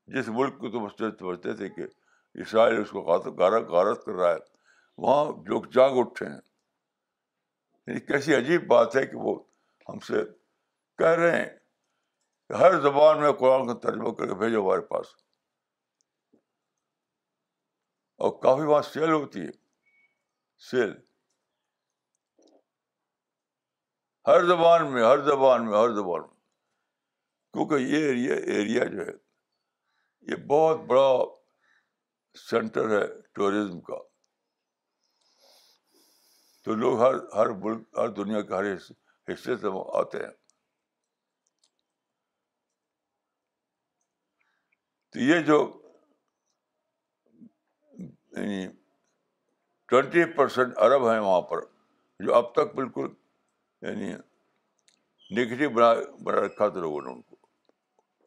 جس ملک کو تم سمجھتے تھے کہ اسرائیل اس کو غارت کر رہا ہے۔ وہاں لوگ جاگ اٹھے ہیں۔ یعنی کیسی عجیب بات ہے کہ وہ ہم سے کہہ رہے ہیں کہ ہر زبان میں قرآن کا ترجمہ کر کے بھیجو ہمارے پاس۔ اور کافی وہاں سیل ہوتی ہے۔ سیل۔ ہر زبان میں، ہر زبان میں، ہر زبان میں۔ کیونکہ یہ ایریا ایریا جو ہے، یہ بہت بڑا سینٹر ہے ٹورزم کا۔ تو لوگ ہر ہر ملک، ہر دنیا کے ہر حصے سے آتے ہیں۔ تو یہ جو یعنی ٹوینٹی پرسینٹ عرب ہیں وہاں پر، جو اب تک بالکل یعنی نگیٹو بنا بنا رکھا تھا لوگوں نے ان کو۔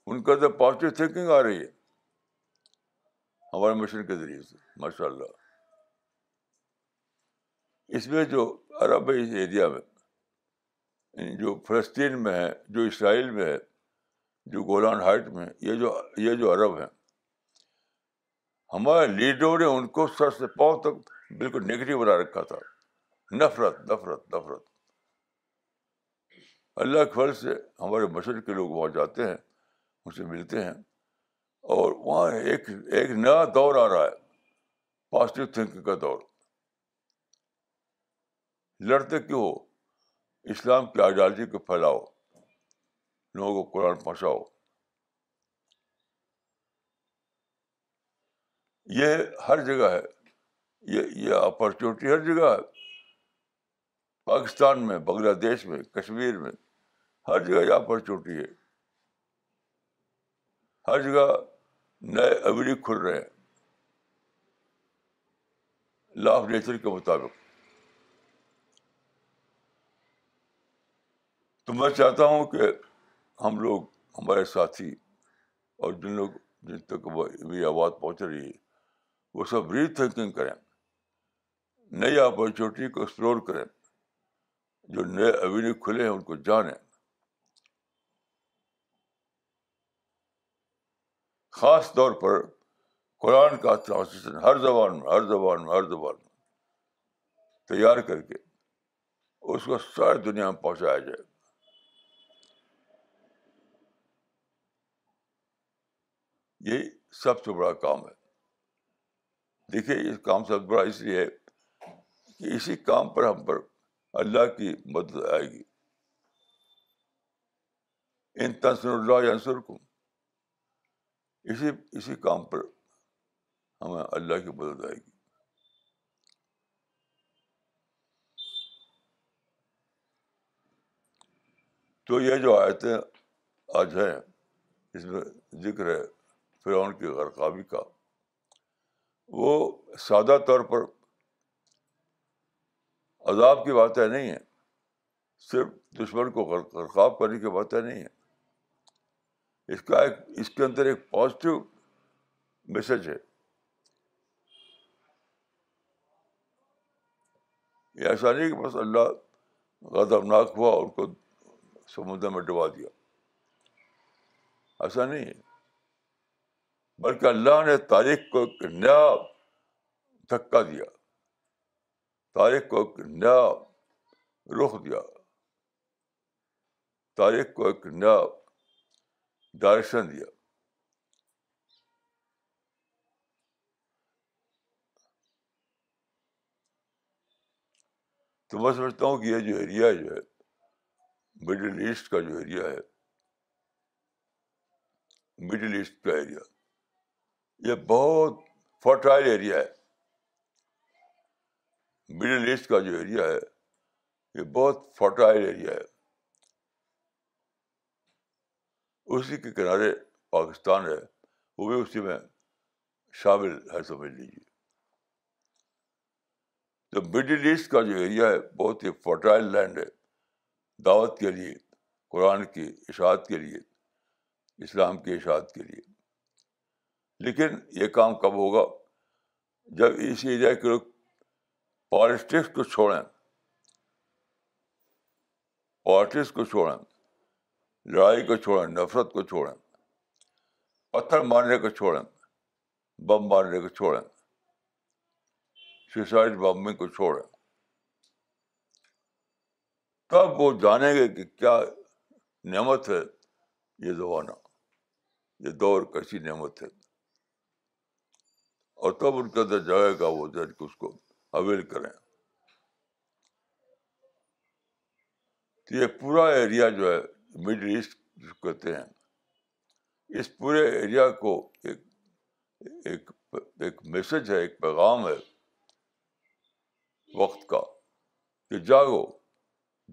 ان کا تو پازیٹیو تھنکنگ آ رہی ہے ہمارے مشن کے ذریعے سے ماشاء اللہ اس میں جو عرب ہے اس ایریا میں یعنی جو فلسطین میں ہے، جو اسرائیل میں ہے، جو گولان ہائٹ میں یہ جو یہ جو عرب ہیں، ہمارے لیڈروں نے ان کو سر سے پاؤں تک بالکل نگیٹو بنا رکھا تھا۔ نفرت نفرت نفرت۔ اللہ کے فل سے ہمارے مشرق کے لوگ وہاں جاتے ہیں، ان سے ملتے ہیں، اور وہاں ایک ایک نیا دور آ رہا ہے پازیٹیو تھنکنگ کا دور۔ لڑتے کیوں ہو؟ اسلام کی آئیڈیالوجی کو پھیلاؤ، لوگوں کو قرآن پہنچاؤ۔ یہ ہر جگہ ہے، یہ یہ اپرچونیٹی ہر جگہ ہے۔ پاکستان میں، بنگلہ دیش میں، کشمیر میں ہر جگہ یہ اپرچونیٹی ہے۔ ہر جگہ نئے اویلی کھل رہے ہیں۔ لا آف نیچر کے مطابق۔ تو میں چاہتا ہوں کہ ہم لوگ، ہمارے ساتھی اور جن لوگ، جن تک میری آواز پہنچ رہی ہے، وہ سب ری تھنکنگ کریں۔ نئی اپرچونیٹی کو ایکسپلور کریں۔ جو نئے اوینیو کھلے ہیں، ان کو جانیں۔ خاص طور پر قرآن کا ٹرانسلیشن ہر زبان میں، ہر زبان میں، ہر زبان میں تیار کر کے اس کو ساری دنیا میں پہنچایا جائے۔ یہی سب سے بڑا کام ہے۔ دیکھیے اس کام سب سے بڑا اس لیے ہے کہ اسی کام پر ہم پر اللہ کی مدد آئے گی۔ ان تنسر اللہ عنصر کو اسی اسی کام پر ہمیں اللہ کی مدد آئے گی۔ تو یہ جو آیتیں آج ہیں، اس میں ذکر ہے فرعون کی غرقابی کا وہ سادہ طور پر عذاب کی باتیں نہیں ہیں، صرف دشمن کو غرقاب کرنے کی باتیں نہیں ہیں۔ اس کا ایک، اس کے اندر ایک پازیٹیو میسج ہے۔ یہ ایسا نہیں کہ بس اللہ غضبناک ہوا ان کو سمندر میں ڈبا دیا۔ ایسا نہیں ہے۔ بلکہ اللہ نے تاریخ کو ایک نیا دھکا دیا۔ تاریخ کو ایک نیا رخ دیا۔ تاریخ کو ایک نیا ڈائریکشن دیا۔ تو میں سمجھتا ہوں کہ یہ جو ایریا جو ہے مڈل ایسٹ کا جو ایریا ہے مڈل ایسٹ کا ایریا یہ بہت فرٹائل ایریا ہے۔ مڈل ایسٹ کا جو ایریا ہے، یہ بہت فرٹائل ایریا ہے۔ اسی کے کنارے پاکستان ہے، وہ بھی اسی میں شامل ہے، سمجھ لیجیے تو مڈل ایسٹ کا جو ایریا ہے، بہت ہی فرٹائل لینڈ ہے۔ دعوت کے لیے، قرآن کی اشاعت کے لیے، اسلام کی اشاعت کے لیے۔ لیکن یہ کام کب ہوگا؟ جب اس ایریا کے لوگ پالیٹکس کو چھوڑیں پالیٹکس کو چھوڑیں، لڑائی کو چھوڑیں، نفرت کو چھوڑیں، پتھر مارنے کو چھوڑیں، بم مارنے کو چھوڑیں سوسائڈ بمبنگ کو چھوڑیں۔ تب وہ جانیں گے کہ کیا نعمت ہے یہ زمانہ، یہ دور کیسی نعمت ہے۔ اور تب ان کے اندر جائے گا وہ کہ اس کو اویل کریں۔ تو یہ پورا ایریا جو ہے مڈل ایسٹ کہتے ہیں، اس پورے ایریا کو ایک ایک ایک میسج ہے، ایک پیغام ہے وقت کا کہ جاگو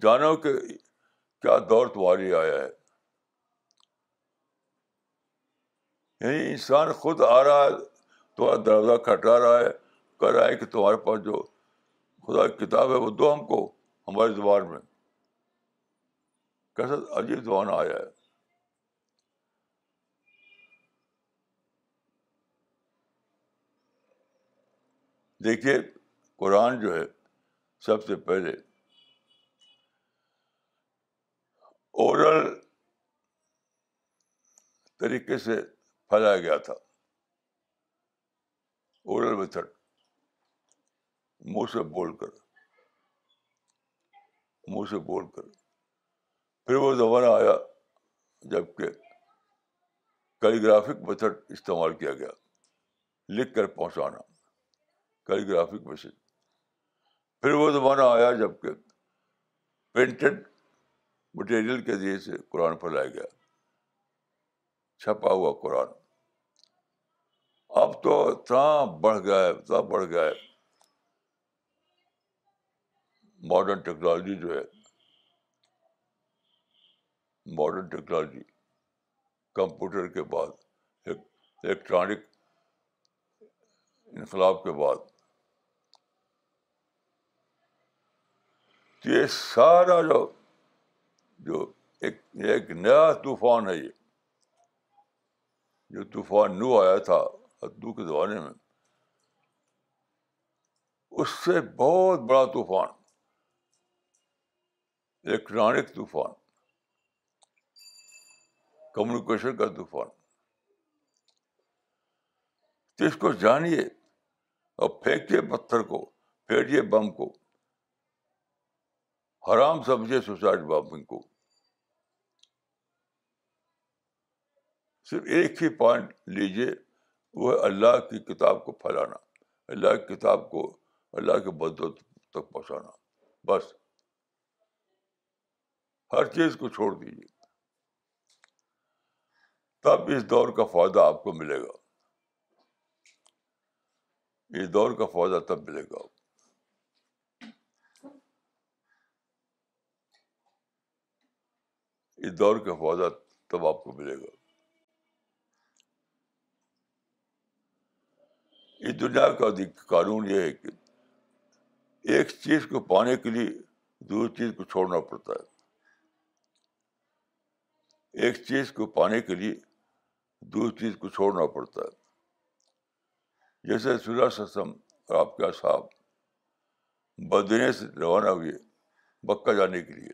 جانو کہ کیا دور تمہاری آیا ہے۔ یعنی انسان خود آ رہا ہے تمہارا دروازہ کھٹا رہا ہے کر رہا ہے کہ تمہارے پاس جو خدا کی کتاب ہے، وہ دو ہم کو، ہماری زبان میں۔ کیسا عجیب زبان آیا ہے۔ دیکھیے، قرآن جو ہے، سب سے پہلے اورل طریقے سے پھیلایا گیا تھا۔ اورل میتھڈ، منہ سے بول کر، منہ سے بول کر۔ پھر وہ زمانہ آیا جبکہ کیلیگرافک میتھڈ استعمال کیا گیا، لکھ کر پہنچانا، کیلیگرافک میسج پھر وہ زمانہ آیا جبکہ پرنٹڈ مٹیریل کے ذریعے سے قرآن پھیلایا گیا، چھپا ہوا قرآن۔ اب تو اتنا بڑھ گیا ہے اتنا بڑھ گیا ہے ماڈرن ٹیکنالوجی جو ہے ماڈرن ٹیکنالوجی کمپیوٹر کے بعد الیکٹرانک انقلاب کے بعد۔ یہ سارا جو جو ایک ایک نیا طوفان ہے یہ۔ جو طوفان نو آیا تھا ادو کے زمانے میں۔ اس سے بہت بڑا طوفان الیکٹرانک طوفان کمیونیکیشن کا طوفان۔ تو اس کو جانیے، اور پھینکیے پتھر کو، پھیریے بم کو۔ حرام سمجھے سوسائڈ بامبنگ کو۔ صرف ایک ہی پوائنٹ لیجیے۔ وہ اللہ کی کتاب کو پھیلانا، اللہ کی کتاب کو اللہ کے بدو تک پہنچانا۔ بس۔ ہر چیز کو چھوڑ دیجیے تب اس دور کا فائدہ آپ کو ملے گا۔ اس دور کا فائدہ تب ملے گا۔ اس دور کا فائدہ تب آپ کو ملے گا۔ اس دنیا کا قانون یہ ہے کہ ایک چیز کو پانے کے لیے دوسری چیز کو چھوڑنا پڑتا ہے۔ ایک چیز کو پانے کے لیے دوسری چیز کو چھوڑنا پڑتا ہے۔ جیسے سلا سسم اور آپ کے صاحب بدنے سے روانہ ہوئے بکا جانے کے لیے۔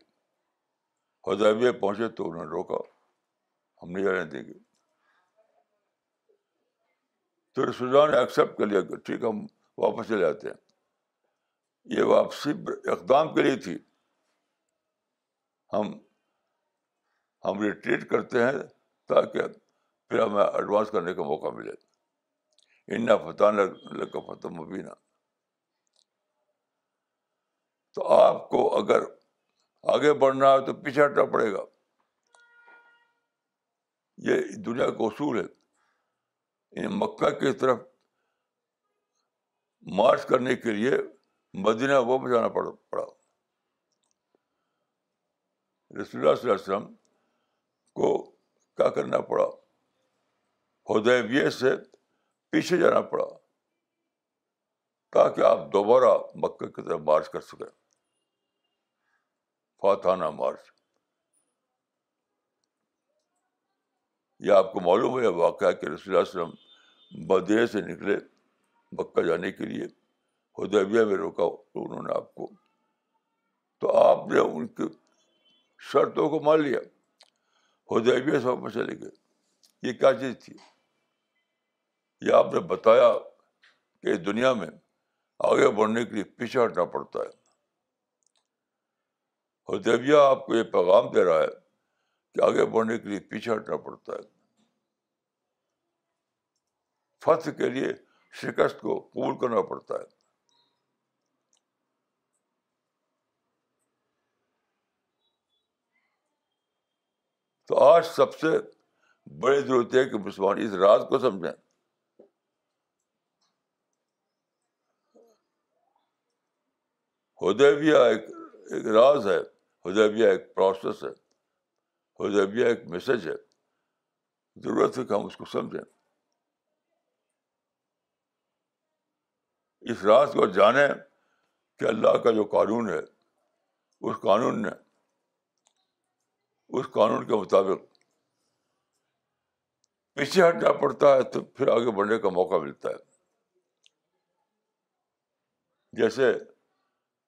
حدیبیہ پہنچے تو انہوں نے روکا۔ ہم نہیں جانے دیں گے۔ تو رسول اللہ نے ایکسیپٹ کر لیا کہ ٹھیک ہم واپس چلے جاتے ہیں۔ یہ واپسی اقدام کے لیے تھی۔ ہم ہم ریٹریٹ کرتے ہیں تاکہ پھر ہمیں ایڈوانس کرنے کا موقع ملے۔ ان فتح کا فتح مبینہ تو آپ کو اگر آگے بڑھنا ہے تو پیچھے ہٹنا پڑے گا۔ یہ دنیا کا اصول ہے۔ ان مکہ کی طرف مارچ کرنے کے لیے مدینہ وہ بجانا پڑا۔ رسول اللہ صلی اللہ علیہ وسلم کو کیا کرنا پڑا؟ ہدیبیہ سے پیچھے جانا پڑا تاکہ آپ دوبارہ مکہ کی طرف مارچ کر سکیں۔ فاتحانہ مارچ۔ یہ آپ کو معلوم ہے واقعہ کہ رسول اللہ علیہ وسلم بدے سے نکلے مکہ جانے کے لیے ہدیبیہ میں روکا انہوں نے آپ کو۔ تو آپ نے ان کی شرطوں کو مان لیا۔ ہدیبیہ سے واپس چلے گئے۔ یہ کیا چیز تھی؟ یہ آپ نے بتایا کہ دنیا میں آگے بڑھنے کے لیے پیچھے ہٹنا پڑتا ہے۔ ہدیبیہ آپ کو یہ پیغام دے رہا ہے کہ آگے بڑھنے کے لیے پیچھے ہٹنا پڑتا ہے۔ فتح کے لیے شکست کو قبول کرنا پڑتا ہے۔ تو آج سب سے بڑی ضرورت ہے کہ مسلمان اس راز کو سمجھیں۔ ہدیبیہ ایک ایک راز ہے، ہدیبیہ ایک پروسیس ہے۔ ہدیبیہ ایک میسج ہے ضرورت ہے کہ ہم اس کو سمجھیں اس راز کو جانیں کہ اللہ کا جو قانون ہے اس قانون نے اس قانون کے مطابق پیچھے ہٹنا پڑتا ہے تو پھر آگے بڑھنے کا موقع ملتا ہے جیسے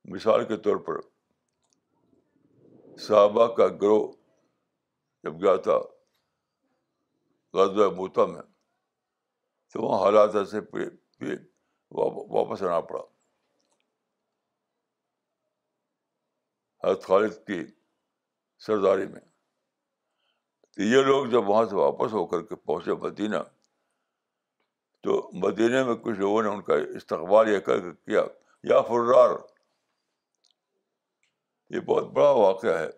مثال کے طور پر صحابہ کا گروہ جب گیا تھا غزب موتا میں تو وہاں حالات ایسے واپس آنا پڑا حضرت خالد کی سرداری میں تو یہ لوگ جب وہاں سے واپس ہو کر کے پہنچے مدینہ تو مدینہ میں کچھ لوگوں نے ان کا استقبال یہ کر کے کیا یا فرار یہ بہت بڑا واقعہ ہے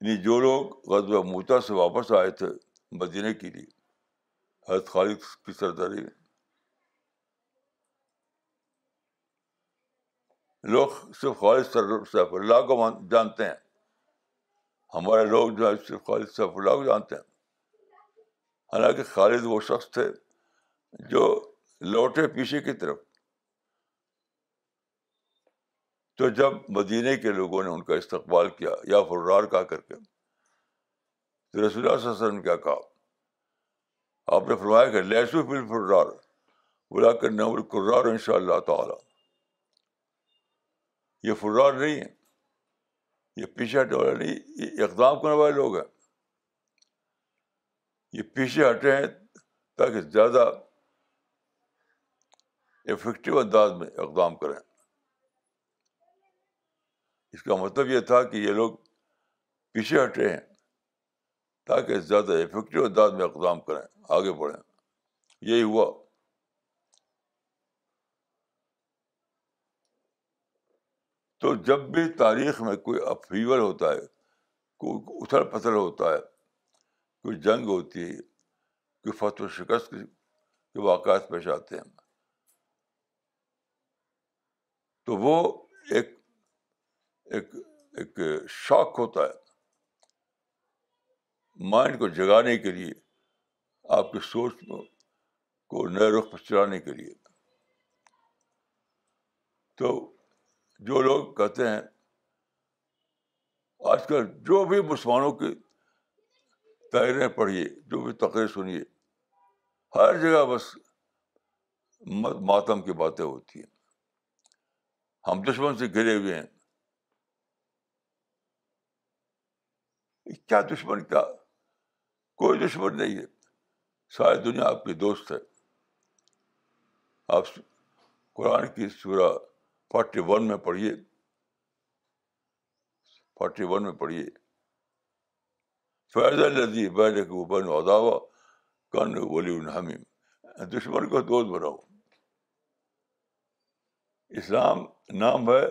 یعنی جو لوگ غزب موتا سے واپس آئے تھے مدینہ کے لیے، حضرت خالد کی سرداری میں۔ لوگ صرف خالد سیف اللہ کو جانتے ہیں۔ ہمارے لوگ جو ہے صرف خالد، سیف اللہ کو جانتے ہیں۔ حالانکہ خالد وہ شخص تھے جو لوٹے پیچھے کی طرف۔ تو جب مدینے کے لوگوں نے ان کا استقبال کیا، یا فرار کہا کر کے، تو رسول اللہ صلی اللہ علیہ وسلم کیا کہا؟ آپ نے فرمایا کہ لہسو فل فرار بلا کر نور قرار ان شاء اللہ تعالیٰ۔ یہ فرار نہیں ہے، یہ پیچھے ہٹنے والے نہیں، یہ اقدام کرنے والے لوگ ہیں۔ یہ پیچھے ہٹے ہیں تاکہ زیادہ افیکٹو انداز میں اقدام کریں۔ اس کا مطلب یہ تھا کہ یہ لوگ پیچھے ہٹے ہیں تاکہ زیادہ افیکٹو انداز میں اقدام کریں، آگے بڑھیں۔ یہی ہوا۔ تو جب بھی تاریخ میں کوئی افیور ہوتا ہے، کوئی اتھل پتھر ہوتا ہے، کوئی جنگ ہوتی ہے، کوئی فتح و شکست کے واقعات پیش آتے ہیں، تو وہ ایک ایک ایک شوق ہوتا ہے۔ مائنڈ کو جگانے کے لیے، آپ کی سوچ کو نئے رخ پر چلانے کے لیے۔ تو جو لوگ کہتے ہیں، آج کل جو بھی مسلمانوں کی تحریریں پڑھیے، جو بھی تقریر سنیے، ہر جگہ بس ماتم کی باتیں ہوتی ہیں۔ ہم دشمن سے گھرے ہوئے ہیں۔ کیا دشمن کیا؟ کوئی دشمن نہیں ہے۔ ساری دنیا آپ کی دوست ہے آپ قرآن کی سورہ فورٹی ون میں پڑھیے۔ فورٹی ون میں پڑھیے۔ فیض الدی بین کو بن اداوا کن ولی الحمیم دشمن کو دوست بناؤ۔ اسلام نام ہے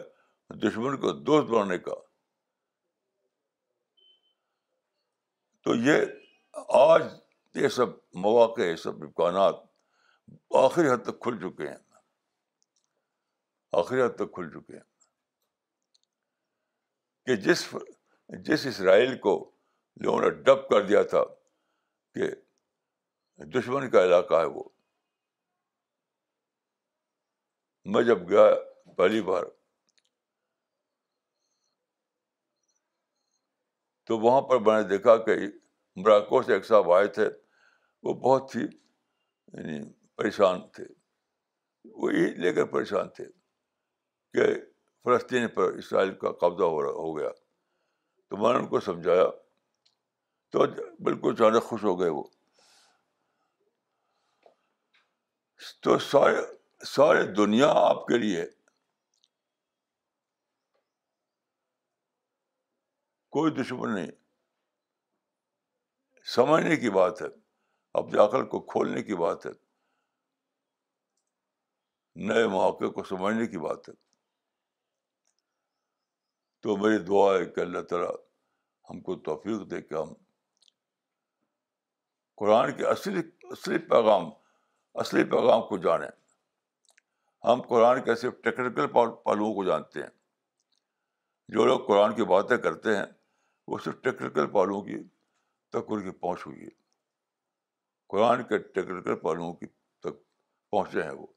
دشمن کو دوست بنانے کا۔ تو یہ آج یہ سب مواقع، یہ سب امکانات آخری حد تک کھل چکے ہیں۔ آخری حد تک کھل چکے ہیں۔ کہ جس جس اسرائیل کو لوگوں نے ڈب کر دیا تھا کہ دشمن کا علاقہ ہے وہ، میں جب گیا پہلی بار تو وہاں پر میں نے دیکھا کہ مراکو سے ایک صاحب آئے تھے، وہ بہت ہی یعنی پریشان تھے۔ وہی لے کر پریشان تھے کہ فلسطین پر اسرائیل کا قبضہ ہو رہا، ہو گیا۔ تو میں نے ان کو سمجھایا۔ تو بالکل اچانک خوش ہو گئے وہ۔ تو سارے سارے دنیا آپ کے لیے کوئی دشمن نہیں۔ سمجھنے کی بات ہے۔ اپنی عقل کو کھولنے کی بات ہے۔ نئے مواقع کو سمجھنے کی بات ہے۔ تو میری دعا ہے کہ اللہ تعالیٰ ہم کو توفیق دے کہ ہم قرآن کے اصلی اصلی پیغام اصلی پیغام کو جانیں۔ ہم قرآن کے صرف ٹیکنیکل پہلوؤں کو جانتے ہیں۔ جو لوگ قرآن کی باتیں کرتے ہیں وہ صرف ٹیکنیکل پہلوؤں کی تک ان کی پہنچ ہوئی ہے۔ قرآن کے ٹیکنیکل پہلوؤں کی تک پہنچے ہیں وہ۔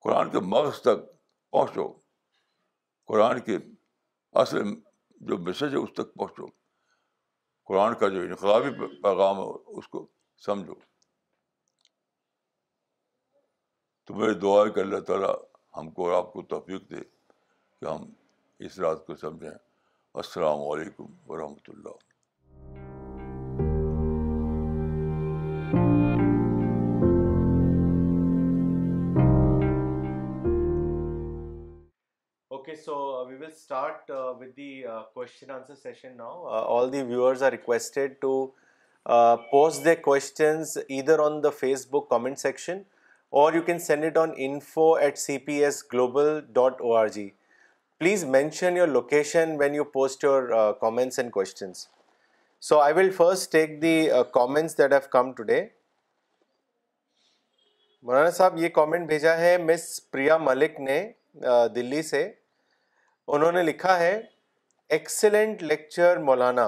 قرآن کے مغز تک پہنچو۔ قرآن کے اصل جو میسج ہے اس تک پہنچو۔ قرآن کا جو انقلابی پیغام ہے اس کو سمجھو۔ تو میری دعا ہے کہ اللہ تعالیٰ ہم کو اور آپ کو توفیق دے کہ ہم اس رات کو سمجھیں۔ السلام علیکم ورحمۃ اللہ Okay, so uh, we will start uh, with the uh, question answer session now. All the viewers are requested to post their questions either on the Facebook comment section, or you can send it on info@cpsglobal.org. Please mention your location when you post your uh, comments and questions. So I will first take the uh, comments that have come today. مولانا صاحب یہ comment بھیجا ہے مس پریا ملک نے دلی سے انہوں نے لکھا ہے excellent lecture Maulana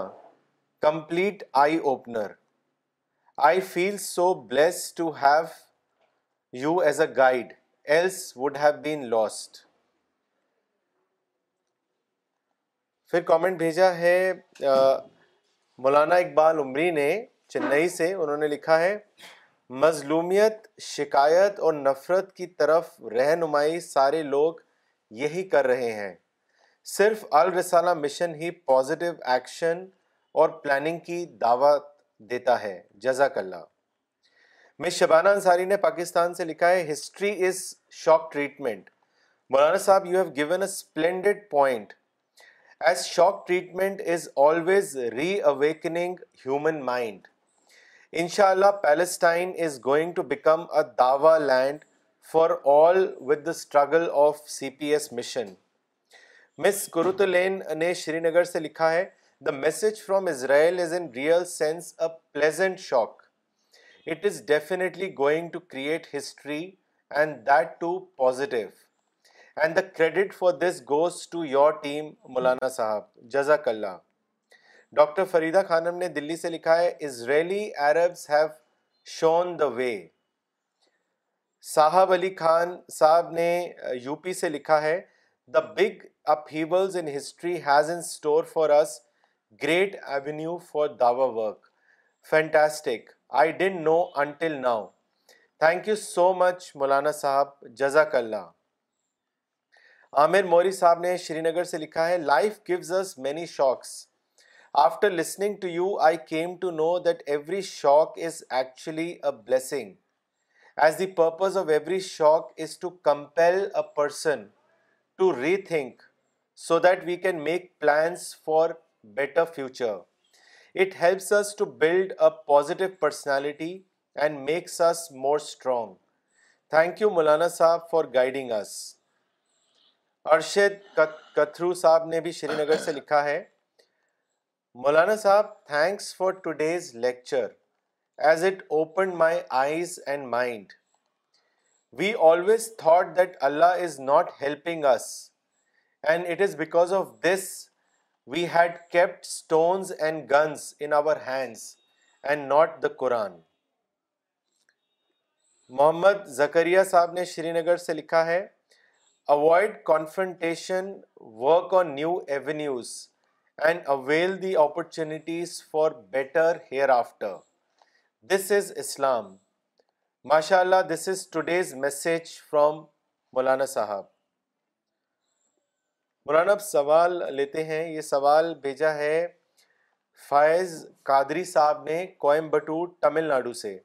complete eye opener I feel so bless to have you as a guide else would have been lost پھر کامنٹ بھیجا ہے مولانا اقبال عمری نے چنئی سے، انہوں نے لکھا ہے، مظلومیت، شکایت اور نفرت کی طرف رہنمائی سارے لوگ یہی کر رہے ہیں۔ صرف الرسالہ مشن ہی پازیٹیو ایکشن اور پلاننگ کی دعوت دیتا ہے۔ جزاک اللہ۔ مس شبانہ انصاری نے پاکستان سے لکھا ہے history is shock treatment Maulana sahib you have given a splendid point as shock treatment is always reawakening human mind ان شاء اللہ Palestine is going to become a dawah land for all with the struggle of C P S mission Miss گروتلین نے Srinagar سے لکھا ہے the message from Israel is in real sense a pleasant shock it is definitely going to create history and that too positive and the credit for this goes to your team Maulana sahib جزاک اللہ doctor Farida Khanum نے دلی سے لکھا ہے اسرائیلی Arabs have shown دا وے صاحب علی خان صاحب نے U P سے لکھا ہے the big upheavals in history has in store for us great avenue for dawa work. Fantastic. I didn't know until now. Thank you so much مولانا صاحب جزاک اللہ عامر موری صاحب نے شری نگر سے لکھا ہے life gives us many shocks after listening to you I came to know that every shock is actually a blessing as the purpose of every shock is to compel a person to rethink so that we can make plans for better future it helps build a positive personality and makes us more strong thank you مولانا صاحب for guiding us Arshad کتھرو صاحب نے بھی شری نگر سے لکھا ہے۔ Maulana sahib thanks for today's lecture as it open my eyes and mind we always thought that Allah is not helping us and it is because of this we had kept stones and guns in our hands and not the Quran Muhammad Zakariya sahib نے Srinagar سے لکھا ہے۔ Avoid confrontation work on new avenues and avail the opportunities for better hereafter this is Islam ماشاء اللہ this is today's message from Maulana sahib مولانا اب سوال لیتے ہیں یہ سوال بھیجا ہے فائز قادری صاحب نے کوئمبٹور تمل ناڈو سے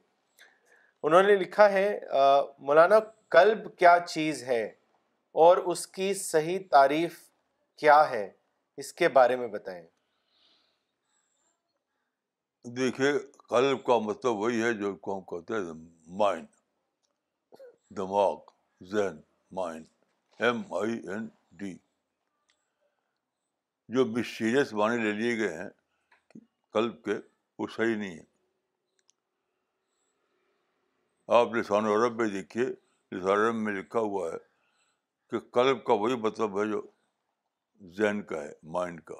انہوں نے لکھا ہے مولانا قلب کیا چیز ہے اور اس کی صحیح تعریف کیا ہے؟ اس کے بارے میں بتائیں۔ دیکھیے، قلب کا مطلب وہی ہے جو کو ہم کہتے ہیں مائنڈ دماغ، ذہن mind M I N D جو مسٹیریس معنی لے لیے گئے ہیں، قلب کے، وہ صحیح نہیں ہے۔ آپ لسان عرب میں دیکھیے، لسان عرب میں لکھا ہوا ہے کہ قلب کا وہی مطلب ہے جو ذہن کا ہے مائنڈ کا۔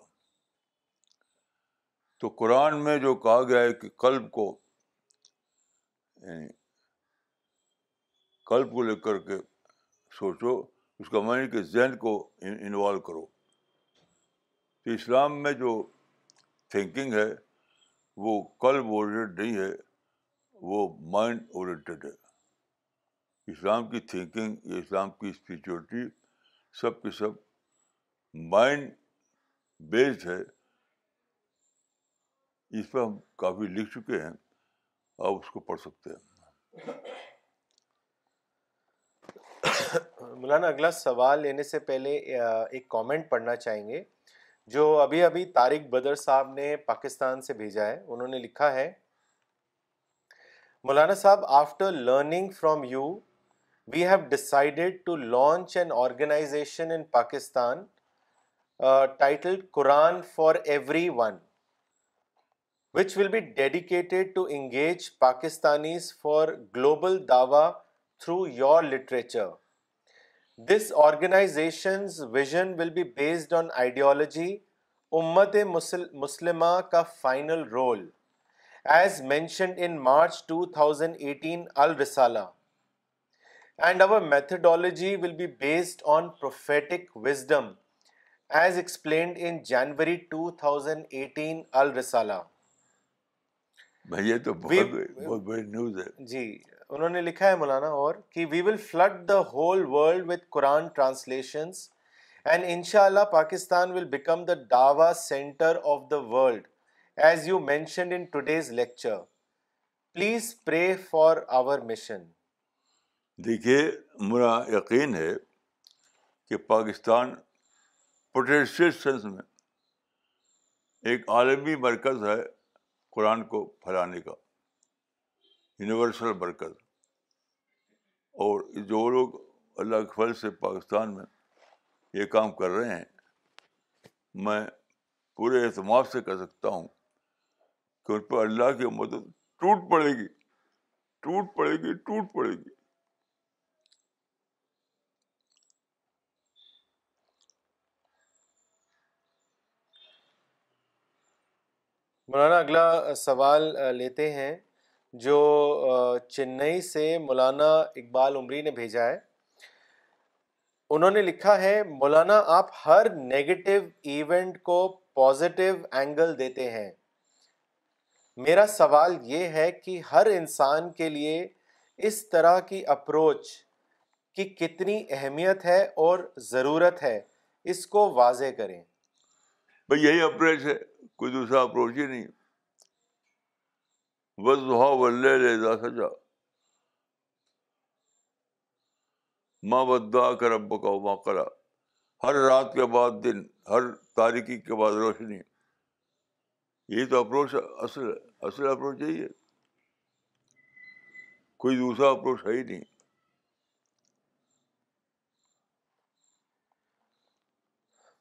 تو قرآن میں جو کہا گیا ہے کہ قلب کو یعنی قلب کو لے کر کے سوچو، اس کا معنی کہ ذہن کو انوالو کرو۔ تو اسلام میں جو تھنکنگ ہے، وہ قلب اورینٹڈ نہیں ہے، وہ مائنڈ اورینٹیڈ ہے۔ اسلام کی تھنکنگ اسلام کی اسپریچولیٹی سب کے سب مائنڈ بیسڈ ہے، اس پہ ہم کافی لکھ چکے ہیں، آپ اس کو پڑھ سکتے ہیں۔ مولانا، اگلا سوال لینے سے پہلے ایک کامنٹ پڑھنا چاہیں گے، جو ابھی ابھی طارق بدر صاحب نے پاکستان سے بھیجا ہے، انہوں نے لکھا ہے، مولانا صاحب after learning from you we have decided to launch an organisation in Pakistan title Quran for every one which will be dedicated to engage Pakistanis for global دعوی through your literature this organisation's vision will be based on ideology امت مسلمہ کا final role as mentioned in March two thousand eighteen Al-Risala And our methodology will be based on prophetic wisdom as explained in January two thousand eighteen الرسالہ تو بہت بڑی news ہے جی انہوں نے لکھا ہے مولانا اور کہ we will flood the whole world with Quran translations and ان شاء اللہ Pakistan will become the dawah centre of the world as you mentioned in today's lecture please pray for our mission دیکھیے، میرا یقین ہے کہ پاکستان پوٹینشیل سینس میں ایک عالمی مرکز ہے قرآن کو پھیلانے کا یونیورسل مرکز۔ اور جو لوگ اللہ کے فل سے پاکستان میں یہ کام کر رہے ہیں، میں پورے اعتماد سے کہہ سکتا ہوں کہ ان پر اللہ کی مدد ٹوٹ پڑے گی، ٹوٹ پڑے گی، ٹوٹ پڑے گی۔ مولانا، اگلا سوال لیتے ہیں، جو چنئی سے مولانا اقبال عمری نے بھیجا ہے۔ انہوں نے لکھا ہے، مولانا، آپ ہر نیگیٹو ایونٹ کو پازیٹیو اینگل دیتے ہیں۔ میرا سوال یہ ہے کہ ہر انسان کے لیے اس طرح کی اپروچ کی کتنی اہمیت ہے اور ضرورت ہے، اس کو واضح کریں۔ بھائی، یہی اپروچ ہے۔ کوئی دوسرا اپروچ ہی نہیں۔ بس ولے لے جا سجا۔ ماں بدا کر اب کا ماں کرا ہر رات کے بعد دن، ہر تاریکی کے بعد روشنی۔ یہی تو اپروچ اصل اصل اپروچ یہی ہے۔ کوئی دوسرا اپروچ ہے ہی نہیں۔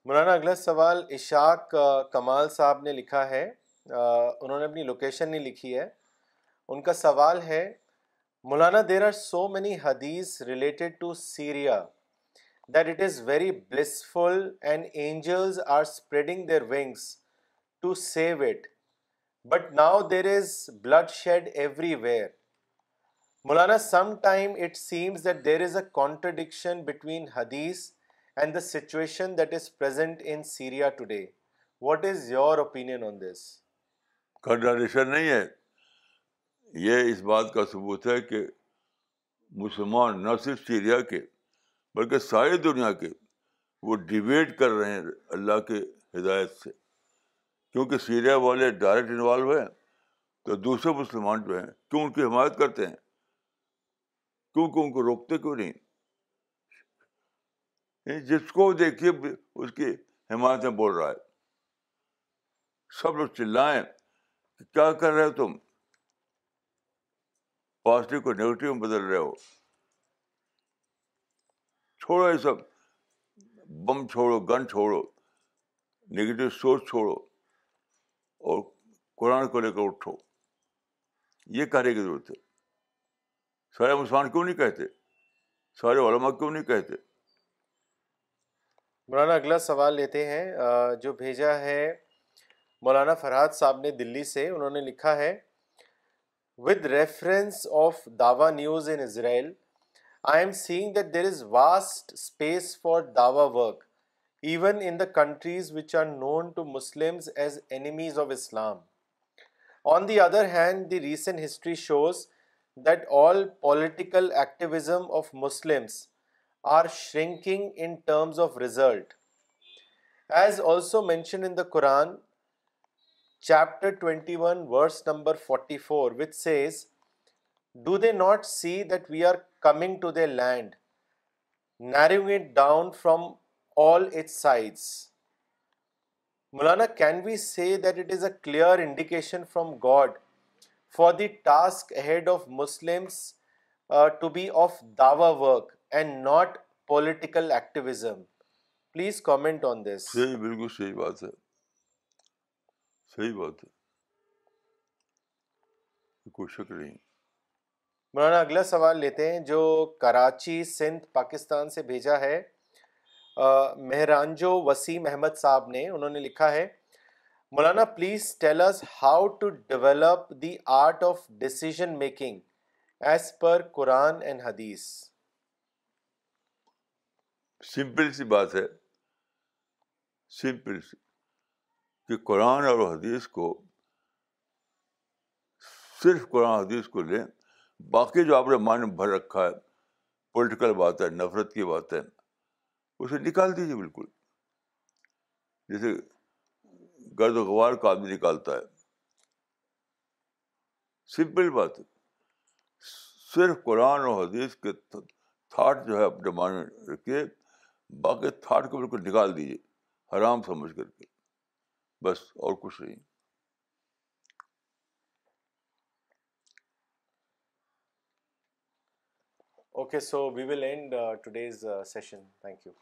مولانا، اگلا سوال اشاق کمال صاحب نے لکھا ہے۔ انہوں نے اپنی لوکیشن نہیں لکھی ہے۔ ان کا سوال ہے، Maulana there are so many hadith related to Syria that it is very blissful and angels are spreading their wings to save it but now there is bloodshed everywhere Maulana some time it seems that there is a contradiction between hadith and the situation that is present in Syria today what is your opinion on this contradiction نہیں ہے. یہ اس بات کا ثبوت ہے کہ مسلمان نہ صرف سیریا کے بلکہ ساری دنیا کے وہ ڈبیٹ کر رہے ہیں اللہ کے ہدایت سے. کیونکہ سیریا والے ڈائریکٹ انوالو ہیں تو دوسرے مسلمان جو ہیں کیوں ان کی حمایت کرتے ہیں؟ کیوں کہ ان کو روکتے کیوں نہیں؟ یعنی جس کو دیکھیے اس کی حمایت میں بول رہا ہے۔ سب لوگ چلائیں۔ کہ کیا کر رہے ہو تم؟ پازیٹیو کو نیگیٹو میں بدل رہے ہو۔ چھوڑو یہ سب۔ بم چھوڑو، گن چھوڑو۔ نگیٹو سوچ چھوڑو۔ اور قرآن کو لے کر اٹھو۔ یہ کرنے کی ضرورت ہے۔ سارے مسلمان کیوں نہیں کہتے؟ سارے علماء کیوں نہیں کہتے؟ مولانا، اگلا سوال لیتے ہیں جو بھیجا ہے مولانا فرحاد صاحب نے دلی سے، انہوں نے لکھا ہے with reference of Dawa news in Israel I am seeing that there is vast space for Dawa work even in the countries which are known to Muslims as enemies of Islam on the other hand the recent history shows that all political activism of Muslims are shrinking in terms of result as also mention in the Quran chapter twenty one verse number forty four which says do they not see that we are coming to the land nearing it down from all its sides Maulana can we see that it is a clear indication from God for the task head of Muslims to be of Dawa work and not political activism please comment on this صحیح بالکل صحیح بات ہے۔ صحیح بات ہے۔ کوئی شک نہیں مولانا اگلا سوال لیتے ہیں جو کراچی سندھ پاکستان سے بھیجا ہے۔ مہرانجو وسیم احمد صاحب نے انہوں نے لکھا ہے۔ Maulana please tell us how to develop the art of decision making as per Quran and hadith simple سی بات ہے، سمپل سی، کہ قرآن اور حدیث کو، صرف قرآن حدیث کو لیں، باقی جو آپ نے مان بھر رکھا ہے پولیٹیکل بات ہے، نفرت کی بات ہے، اسے نکال دیجیے بالکل۔ جیسے گرد و غوار کا آدمی نکالتا ہے۔ سمپل بات ہے۔ صرف قرآن اور حدیث کے تھاٹ جو ہے اپنے مان رکھیے۔ باقی تھاٹ کو بالکل نکال دیجیے حرام سمجھ کر کے۔ بس اور کچھ نہیں۔ Okay so we will end today's session thank you